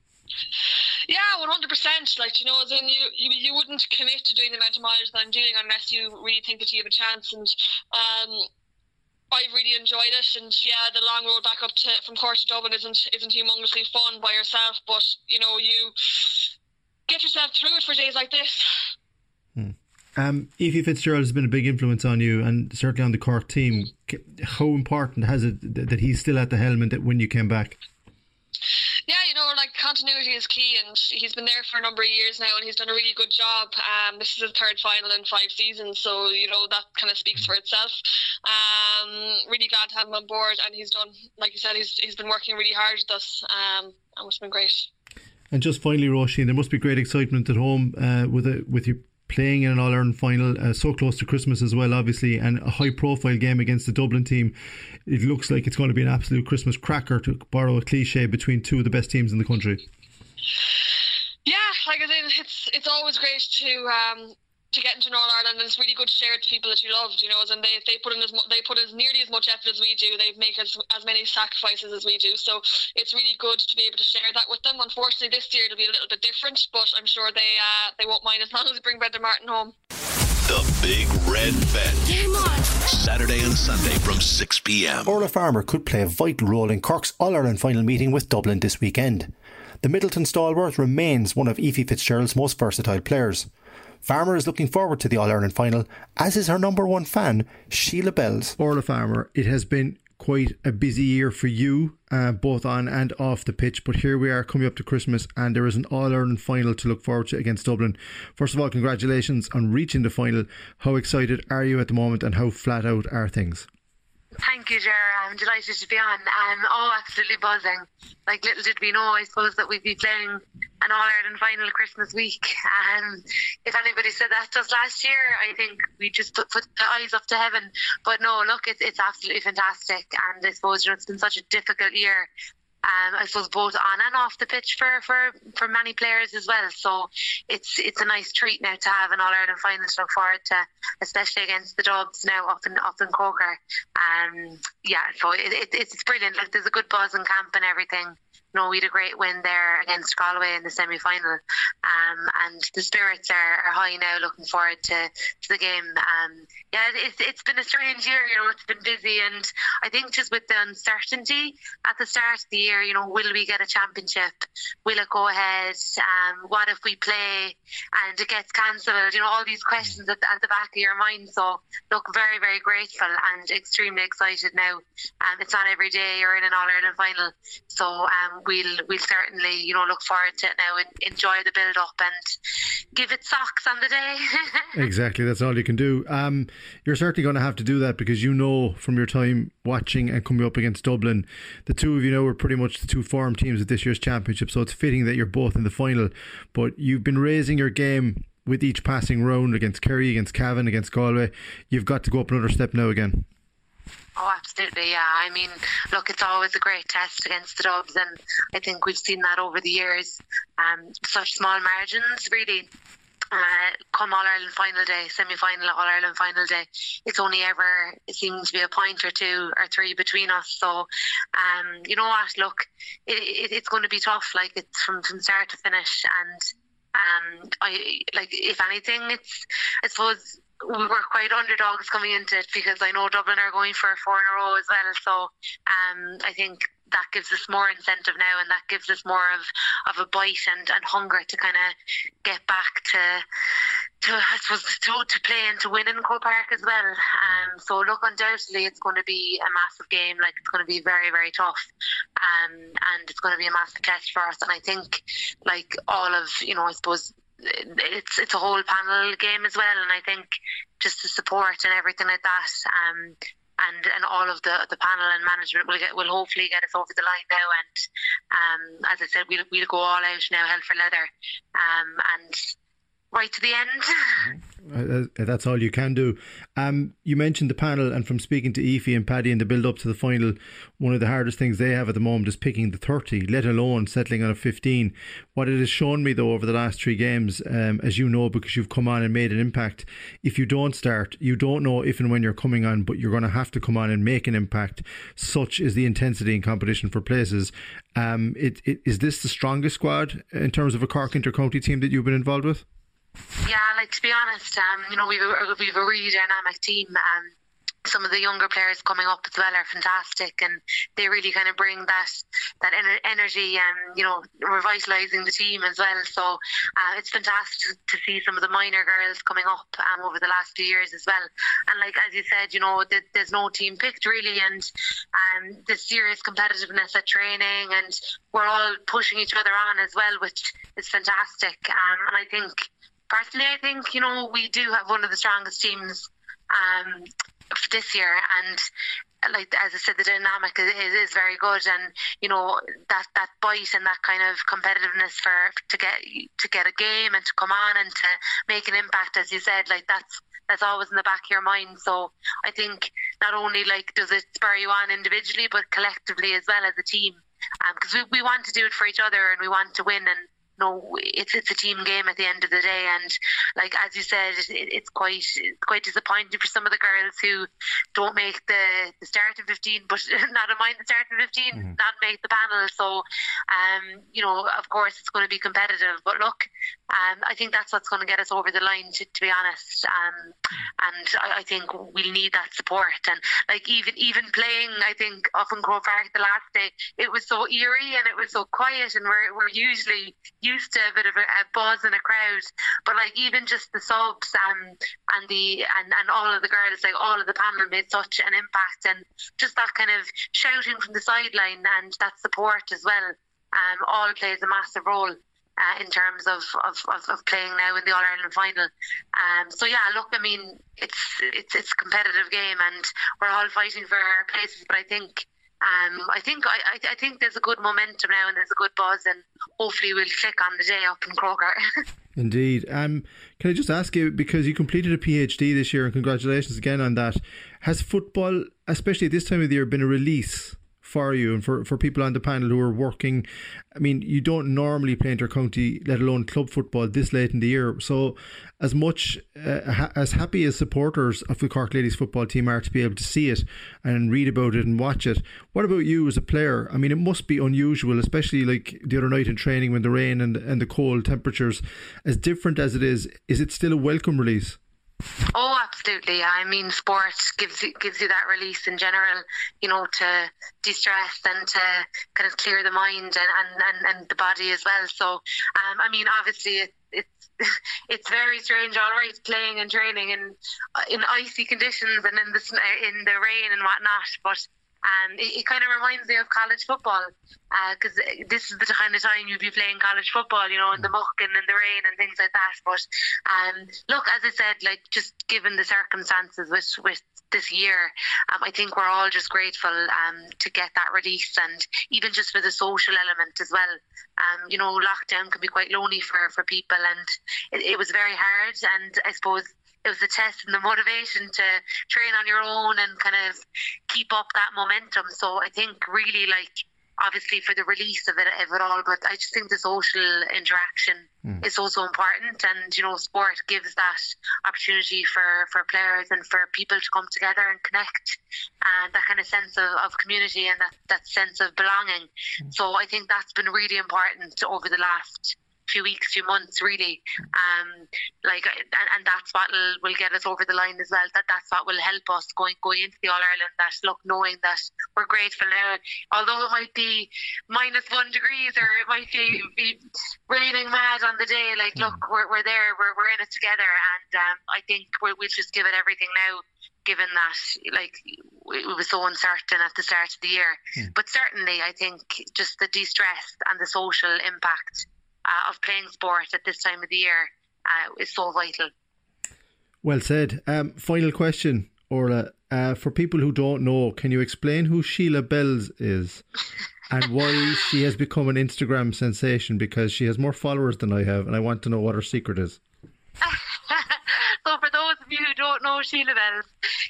Yeah, one hundred percent. Like you know, as in you, you, you wouldn't commit to doing the amount of mileage that I'm doing unless you really think that you have a chance. And um, I've really enjoyed it, and yeah, the long road back up to from Cork to Dublin isn't isn't humongously fun by yourself, but you know you get yourself through it for days like this. Hmm. Um, Ephie Fitzgerald has been a big influence on you, and certainly on the Cork team. How important has it that he's still at the helm and that when you came back? Yeah, you know, like continuity is key, and he's been there for a number of years now, and he's done a really good job. Um, this is his third final in five seasons, so you know that kind of speaks for itself. Um, really glad to have him on board, and he's done, like you said, he's he's been working really hard with us, um, and it's been great. And just finally, Roisin, there must be great excitement at home uh, with a, with you playing in an All Ireland final, uh, so close to Christmas as well, obviously, and a high profile game against the Dublin team. It looks like it's going to be an absolute Christmas cracker, to borrow a cliche, between two of the best teams in the country. Yeah, like I said, it's it's always great to um, to get into an All Ireland, and it's really good to share it with people that you loved, you know. And they, they put in as they put as nearly as much effort as we do. They make as as many sacrifices as we do. So it's really good to be able to share that with them. Unfortunately, this year it'll be a little bit different, but I'm sure they uh, they won't mind as long as we bring Brendan Martin home. The Big Red Bench. Saturday and Sunday from 6 p.m. Orlagh Farmer could play a vital role in Cork's All Ireland final meeting with Dublin this weekend. The Midleton stalwart remains one of Ephie Fitzgerald's most versatile players. Farmer is looking forward to the All Ireland final, as is her number one fan, Sheila Bells. Orlagh Farmer, it has been quite a busy year for you, uh, both on and off the pitch. But here we are coming up to Christmas, and there is an All Ireland final to look forward to against Dublin. First of all, congratulations on reaching the final. How excited are you at the moment, and how flat out are things? Thank you, Ger. I'm delighted to be on. I'm oh, absolutely buzzing. Like little did we know, I suppose that we'd be playing an All Ireland final Christmas week. Um, if anybody said that to us last year, I think we just put, put the eyes up to heaven. But no, look, it's it's absolutely fantastic. And I suppose you know it's been such a difficult year um, I suppose both on and off the pitch for, for, for many players as well. So it's it's a nice treat now to have an All Ireland final to look forward to, especially against the Dubs now up in up in. Um, yeah, so it, it, it's brilliant. Like there's a good buzz in camp and everything know, we had a great win there against Galway in the semi final. Um, and the spirits are, are, high now, looking forward to, to the game. Um, yeah, it's, it's been a strange year, you know, it's been busy. And I think just with the uncertainty at the start of the year, you know, will we get a championship? Will it go ahead? Um, what if we play and it gets cancelled? You know, all these questions at the, at the back of your mind. So, look, very, very grateful and extremely excited now. Um, it's not every day you're in an All Ireland final. So, um, we'll we'll certainly you know look forward to it now and enjoy the build up and give it socks on the day. exactly, that's all you can do. Um, you're certainly going to have to do that because you know from your time watching and coming up against Dublin, the two of you know are pretty much the two form teams at this year's championship. So it's fitting that you're both in the final. But you've been raising your game with each passing round against Kerry, against Cavan, against Galway. You've got to go up another step now again. Oh, absolutely, yeah. I mean, look, it's always a great test against the Dubs, and I think we've seen that over the years. Um, such small margins, really. Uh, come All Ireland final day, semi final, All Ireland final day, it's only ever, it seems to be a point or two or three between us. So, um, you know what, look, it, it, it's going to be tough, like it's from, from start to finish. And um, I like, if anything, it's, I suppose, we were quite underdogs coming into it because I know Dublin are going for a four in a row as well. So um, I think that gives us more incentive now, and that gives us more of, of a bite and, and hunger to kind of get back to to I suppose to, to play and to win in Croke Park as well. Um, so look, undoubtedly it's going to be a massive game. Like it's going to be very very tough, um, and it's going to be a massive test for us. And I think like all of you know I suppose it's it's a whole panel game as well, and I think just the support and everything like that, um, and and all of the the panel and management will get will hopefully get us over the line now. And um, as I said, we'll we'll go all out now, hell for leather, um, and right to the end. Uh, uh, that's all you can do. Um, you mentioned the panel, and from speaking to Ephie and Paddy in the build up to the final, one of the hardest things they have at the moment is picking the 30, let alone settling on a 15. What it has shown me, though, over the last three games, um, as you know, because you've come on and made an impact, if you don't start, you don't know if and when you're coming on, but you're going to have to come on and make an impact. Such is the intensity in competition for places. Um, it, it, is this the strongest squad in terms of a Cork intercounty team that you've been involved with? Yeah, like to be honest, um, you know, we've a, we've a really dynamic team. Um, some of the younger players coming up as well are fantastic, and they really kind of bring that that ener- energy and you know revitalising the team as well. So uh, it's fantastic to see some of the minor girls coming up um, over the last few years as well. And like as you said, you know, th- there's no team picked really, and um, the serious competitiveness at training, and we're all pushing each other on as well, which is fantastic. Um, and I think personally, I think you know we do have one of the strongest teams um, this year, and like as I said, the dynamic is, is, very good, and you know that that bite and that kind of competitiveness for to get to get a game and to come on and to make an impact, as you said, like that's that's always in the back of your mind. So I think not only like does it spur you on individually, but collectively as well as a team, because um, we we want to do it for each other and we want to win and no, it's it's a team game at the end of the day, and like as you said, it, it's quite it's quite disappointing for some of the girls who don't make the, the starting fifteen, but not mind the starting 15 mm-hmm. not make the panel. So, um, you know, of course, it's going to be competitive. But look, um, I think that's what's going to get us over the line. To, to be honest, um, and I, I think we'll need that support. And like even even playing, I think off in Croke Park the last day, it was so eerie and it was so quiet, and we're we're usually used to a bit of a, a buzz in a crowd. But like even just the subs and and the and, and all of the girls, like all of the panel made such an impact, and just that kind of shouting from the sideline and that support as well. Um, all plays a massive role. Uh, in terms of, of, of, of, playing now in the All Ireland final. Um, so yeah, look, I mean, it's it's it's a competitive game, and we're all fighting for our places. But I think um, I think I, I, think there's a good momentum now and there's a good buzz and hopefully we'll click on the day up in Croker. Indeed. Um, can I just ask you because you completed a PhD this year and congratulations again on that. Has football, especially at this time of the year, been a release for you and for, for people on the panel who are working. I mean, you don't normally play inter-county, let alone club football, this late in the year. So, as much uh, ha- as happy as supporters of the Cork Ladies football team are to be able to see it and read about it and watch it, what about you as a player? I mean, it must be unusual, especially like the other night in training when the rain and and the cold temperatures, as different as it is. Is it still a welcome release? Oh, absolutely. I mean, sport gives you, gives you that release in general, you know, to de-stress and to kind of clear the mind and, and, and, and the body as well. So, um, I mean, obviously it's very strange, all right, playing and training in uh, in icy conditions and in the in the rain and whatnot. But um, it, it kind of reminds me of college football because uh, this is the kind of time you'd be playing college football, you know, in the muck and in the rain and things like that. But um, look, as I said, like just given the circumstances with with this year, um, I think we're all just grateful um, to get that release and even just for the social element as well. Um, you know, lockdown can be quite lonely for, for people and it, it was very hard. And I suppose it was the test and the motivation to train on your own and kind of keep up that momentum. So I think really like obviously for the release of it, of it all, but I just think the social interaction mm. is also important, and you know, sport gives that opportunity for for players and for people to come together and connect, and that kind of sense of, of community and that that sense of belonging. Mm. So I think that's been really important over the last few weeks, few months, really. Um, like, and, and that's what will, will get us over the line as well. That that's what will help us going going into the All Ireland. That look, knowing that we're grateful now, although it might be minus one degrees or it might be, be raining mad on the day. Like, look, we're, we're there, we're, we're in it together, and um, I think we'll, we'll just give it everything now given that like it was so uncertain at the start of the year. Mm. But certainly, I think just the de-stress and the social impact uh, of playing sport at this time of the year uh, is so vital. Well said. Um, final question, Orlagh. Uh, for people who don't know, can you explain who Sheila Bells is? and why she has become an Instagram sensation because she has more followers than I have, and I want to know what her secret is. so, for those of you who don't know Sheila Bells,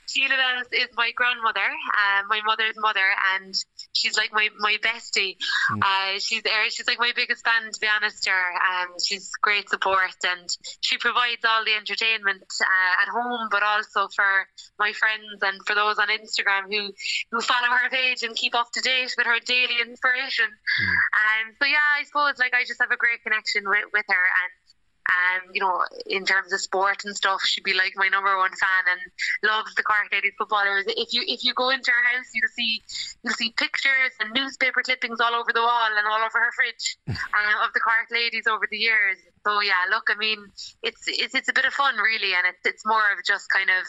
Sheila Bells is my grandmother, uh, my mother's mother, and she's like my, my bestie. Mm. Uh, she's. She's like my biggest fan, to be honest. Her, um, she's great support, and she provides all the entertainment uh, at home, but also for my friends and for those on Instagram who who follow her page and keep up to date with her daily inspiration. Mm. Um, so yeah, I suppose like I just have a great connection with, with her, and um, you know, in terms of sport and stuff, she'd be like my number one fan and loves the Cork Ladies footballers. If you if you go into her house, you'll see you'll see pictures and newspaper clippings all over the wall and all over her fridge uh, of the Cork Ladies over the years. So yeah, look, I mean, it's it's it's a bit of fun really, and it's it's more of just kind of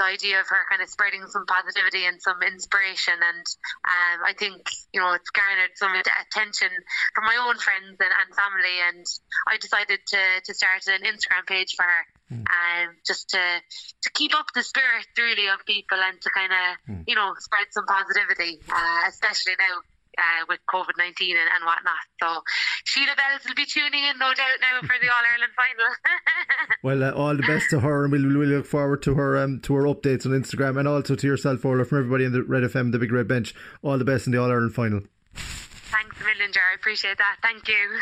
the idea of her kind of spreading some positivity and some inspiration. And um, I think, you know, it's garnered some attention from my own friends and, and family. And I decided to, to start an Instagram page for her. Mm. Um, just to to keep up the spirit really of people and to kind of mm. you know spread some positivity, uh, especially now uh, with COVID 19 and, and whatnot. So Sheila Bells will be tuning in, no doubt, now for the All Ireland final. well, uh, all the best to her, and we'll, we'll look forward to her um, to her updates on Instagram and also to yourself, Orlagh, from everybody in the Red FM, the Big Red Bench. All the best in the All Ireland final. Thanks a million, Ger. I appreciate that. Thank you.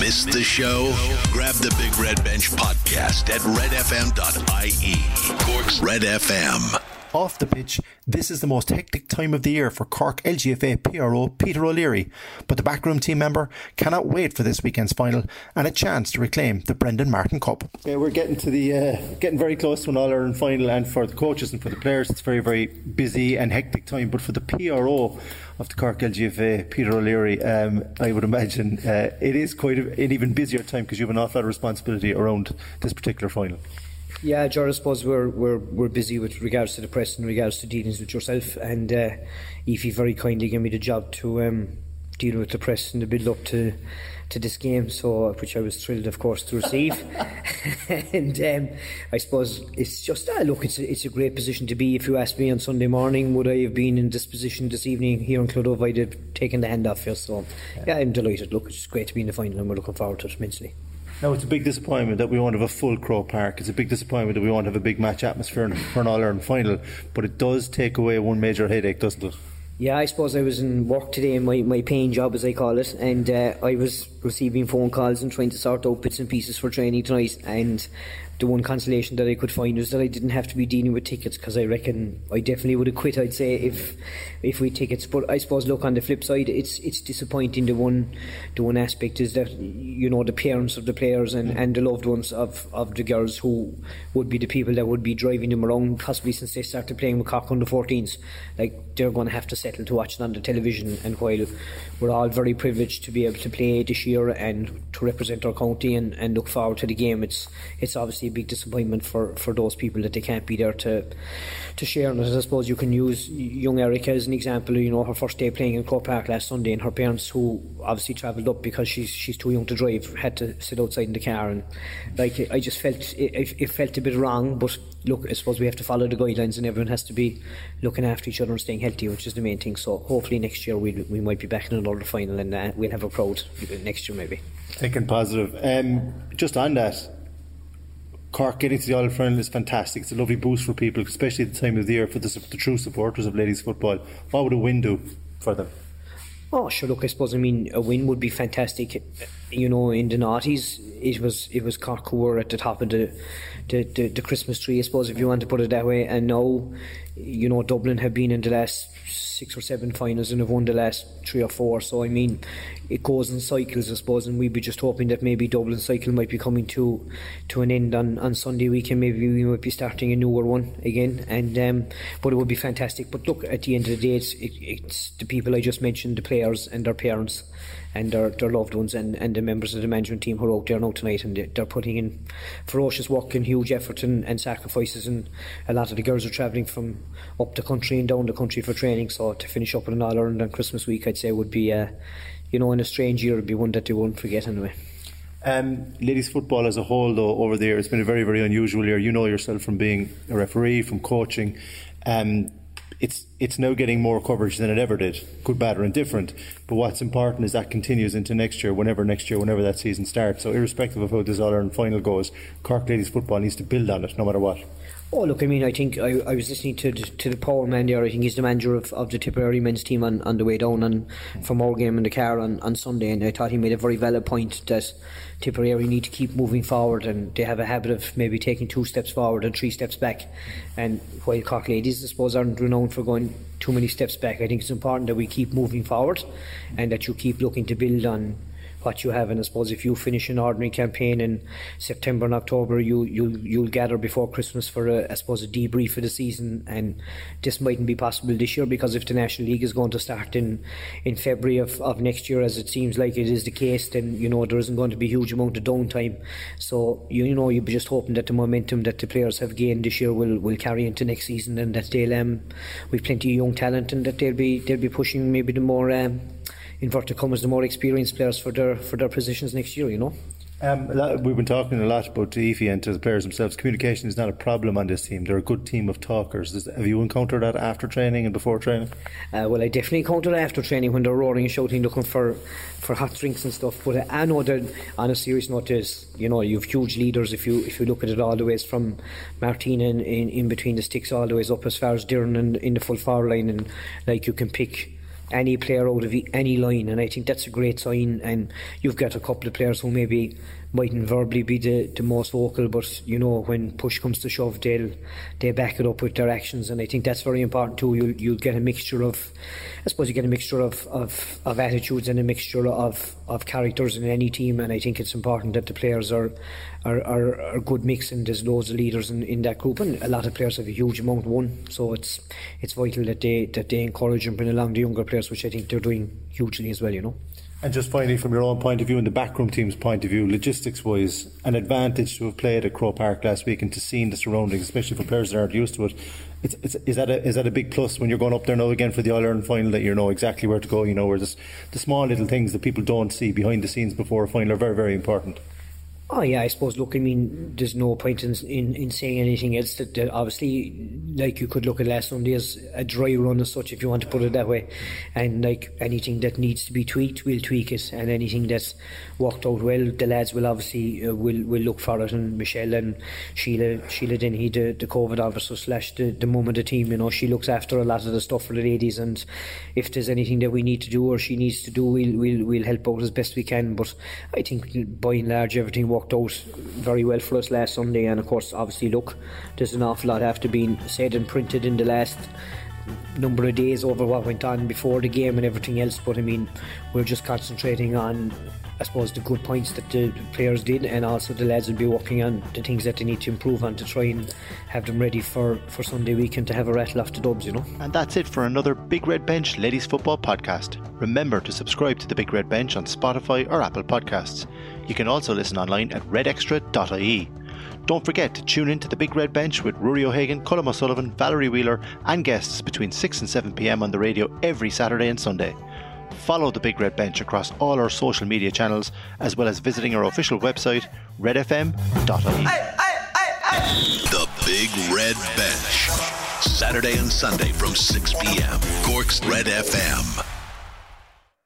Missed the show? Grab the Big Red Bench podcast at redfm.ie. Cork's Red FM. Off the pitch, this is the most hectic time of the year for Cork LGFA PRO Peter O'Leary, but the backroom team member cannot wait for this weekend's final and a chance to reclaim the Brendan Martin Cup. Yeah, we're getting to the uh, getting very close to an All Ireland final, and for the coaches and for the players, it's very very busy and hectic time. But for the PRO of the Cork LGFA, Peter O'Leary, um, I would imagine uh, it is quite an even busier time because you have an awful lot of responsibility around this particular final. Yeah, Ger, I suppose we're, we're, we're busy with regards to the press and regards to dealings with yourself. And uh, Ephie very kindly gave me the job to um, deal with the press and the build up to to this game, so which I was thrilled, of course, to receive. and um, I suppose it's just uh, look, it's a, it's a great position to be. If you asked me on Sunday morning, would I have been in this position this evening here in Clodagh, I'd have taken the hand off you. So yeah, I'm delighted. Look, it's great to be in the final, and we're looking forward to it immensely. No, it's a big disappointment that we won't have a full Croke Park. It's a big disappointment that we won't have a big match atmosphere for an All Ireland final. But it does take away one major headache, doesn't it? Yeah, I suppose I was in work today, my, my paying job as I call it, and uh, I was receiving phone calls and trying to sort out bits and pieces for training tonight. And the one consolation that I could find was that I didn't have to be dealing with tickets because I reckon I definitely would have quit. I'd say if if we tickets, but I suppose look on the flip side, it's it's disappointing. The one the one aspect is that you know the parents of the players and, and the loved ones of, of the girls who would be the people that would be driving them around, possibly since they started playing with Cork under 14s. Like they're going to have to settle to watch it on the television, and while we're all very privileged to be able to play this year and to represent our county and, and look forward to the game, it's it's obviously a big disappointment for, for those people that they can't be there to to share And. I suppose you can use young Erica as an example. You know, her first day playing in Croke Park last Sunday, and her parents, who obviously travelled up because she's she's too young to drive, had to sit outside in the car. And like, I just felt it, it felt a bit wrong. But look, I suppose we have to follow the guidelines, and everyone has to be looking after each other and staying healthy, which is the main thing. So hopefully next year we we might be back in another final, and uh, we'll have a crowd next year maybe. Thinking positive. Um, just on that Cork getting to the All Final is fantastic. It's a lovely boost for people, especially at the time of the year for the, the true supporters of ladies football. What would a win do for them? Oh, sure. Look, I suppose I mean a win would be fantastic you know, in the noughties, it was it was Cork were at the top of the, the, the, the Christmas tree, I suppose, if you want to put it that way. And now, you know, Dublin have been in the last six or seven finals and have won the last three or four. So I mean, it goes in cycles, I suppose, and we'd be just hoping that maybe Dublin cycle might be coming to to an end on, on Sunday weekend. Maybe we might be starting a newer one again. And um, but it would be fantastic. But look, at the end of the day, it's, it, it's the people I just mentioned, the players and their parents and their, their loved ones and, and the members of the management team who are out there now tonight and they're putting in ferocious work and huge effort and, and sacrifices and a lot of the girls are travelling from up the country and down the country for training so to finish up with an All-Ireland on Christmas week I'd say would be uh, you know in a strange year it would be one that they won't forget anyway. Um, ladies football as a whole, though, over there, it's been a very, very unusual year. You know yourself from being a referee, from coaching. Um, it's it's now getting more coverage than it ever did, good, bad, or indifferent. But what's important is that continues into next year, whenever next year, whenever that season starts. So, irrespective of how this All Ireland final goes, Cork ladies football needs to build on it, no matter what. Oh, look, I mean, I think I, I was listening to the, to the power man there. I think he's the manager of, of the Tipperary men's team on, on the way down and from our game in the car on, on Sunday. And I thought he made a very valid point that Tipperary need to keep moving forward and they have a habit of maybe taking two steps forward and three steps back. And while Cork ladies, I suppose, aren't renowned for going too many steps back, I think it's important that we keep moving forward and that you keep looking to build on what you have. And I suppose if you finish an ordinary campaign in September and October, you you'll you'll gather before Christmas for a, I suppose a debrief of the season. And this mightn't be possible this year because if the National League is going to start in in February of, of next year, as it seems like it is the case, then you know there isn't going to be a huge amount of downtime. So you, you know you'd be just hoping that the momentum that the players have gained this year will, will carry into next season and that they'll um, we've plenty of young talent and that they'll be they'll be pushing maybe the more um, inverted commas the more experienced players for their for their positions next year. You know. Um, we've been talking a lot about Ephie and to the players themselves. Communication is not a problem on this team. They're a good team of talkers. Have you encountered that after training and before training? Uh, well, I definitely encountered after training when they're roaring and shouting, looking for, for hot drinks and stuff. But I know that on a serious note, is you know you have huge leaders. If you if you look at it all the ways from Martina in, in, in between the sticks all the ways up as far as Doireann in, in the full far line, and like you can pick any player out of any line, and I think that's a great sign. And you've got a couple of players who maybe mightn't verbally be the, the most vocal, but you know when push comes to shove, they'll they back it up with their actions, and I think that's very important too. You you get a mixture of, I suppose you get a mixture of, of, of attitudes and a mixture of, of characters in any team, and I think it's important that the players are are, are, are good mix, and there's loads of leaders in, in that group, and a lot of players have a huge amount won, so it's it's vital that they that they encourage and bring along the younger players, which I think they're doing hugely as well, you know. And just finally, from your own point of view and the backroom team's point of view, logistics wise, an advantage to have played at Croke Park last week and to see the surroundings, especially for players that aren't used to it. It's, it's, is, that a, is that a big plus when you're going up there now again for the All Ireland final that you know exactly where to go? You know, where the small little things that people don't see behind the scenes before a final are very, very important. Oh yeah, I suppose. Look, I mean, there's no point in in, in saying anything else. That, that, obviously, like you could look at last Sunday as a dry run as such, if you want to put it that way. And like anything that needs to be tweaked, we'll tweak it. And anything that's worked out well, the lads will obviously uh, will will look for it. And Michelle and Sheila, Sheila Dennehy, the the COVID officer slash the the mum of the team, you know, she looks after a lot of the stuff for the ladies. And if there's anything that we need to do or she needs to do, we'll we'll we'll help out as best we can. But I think by and large, everything works worked out very well for us last Sunday. And of course, obviously, look, there's an awful lot after being said and printed in the last number of days over what went on before the game and everything else. But I mean, we're just concentrating on, I suppose, the good points that the players did, and also the lads will be working on the things that they need to improve on to try and have them ready for, for Sunday weekend to have a rattle off the dubs, you know. And that's it for another Big Red Bench Ladies Football podcast. Remember to subscribe to the Big Red Bench on Spotify or Apple Podcasts. You can also listen online at redextra.ie. Don't forget to tune in to the Big Red Bench with Rory O'Hagan, Colm O'Sullivan, Valerie Wheeler, and guests between 6 and 7 pm on the radio every Saturday and Sunday. Follow the Big Red Bench across all our social media channels, as well as visiting our official website, redfm.ie. The Big Red Bench. Saturday and Sunday from 6 p.m. Cork's Red FM.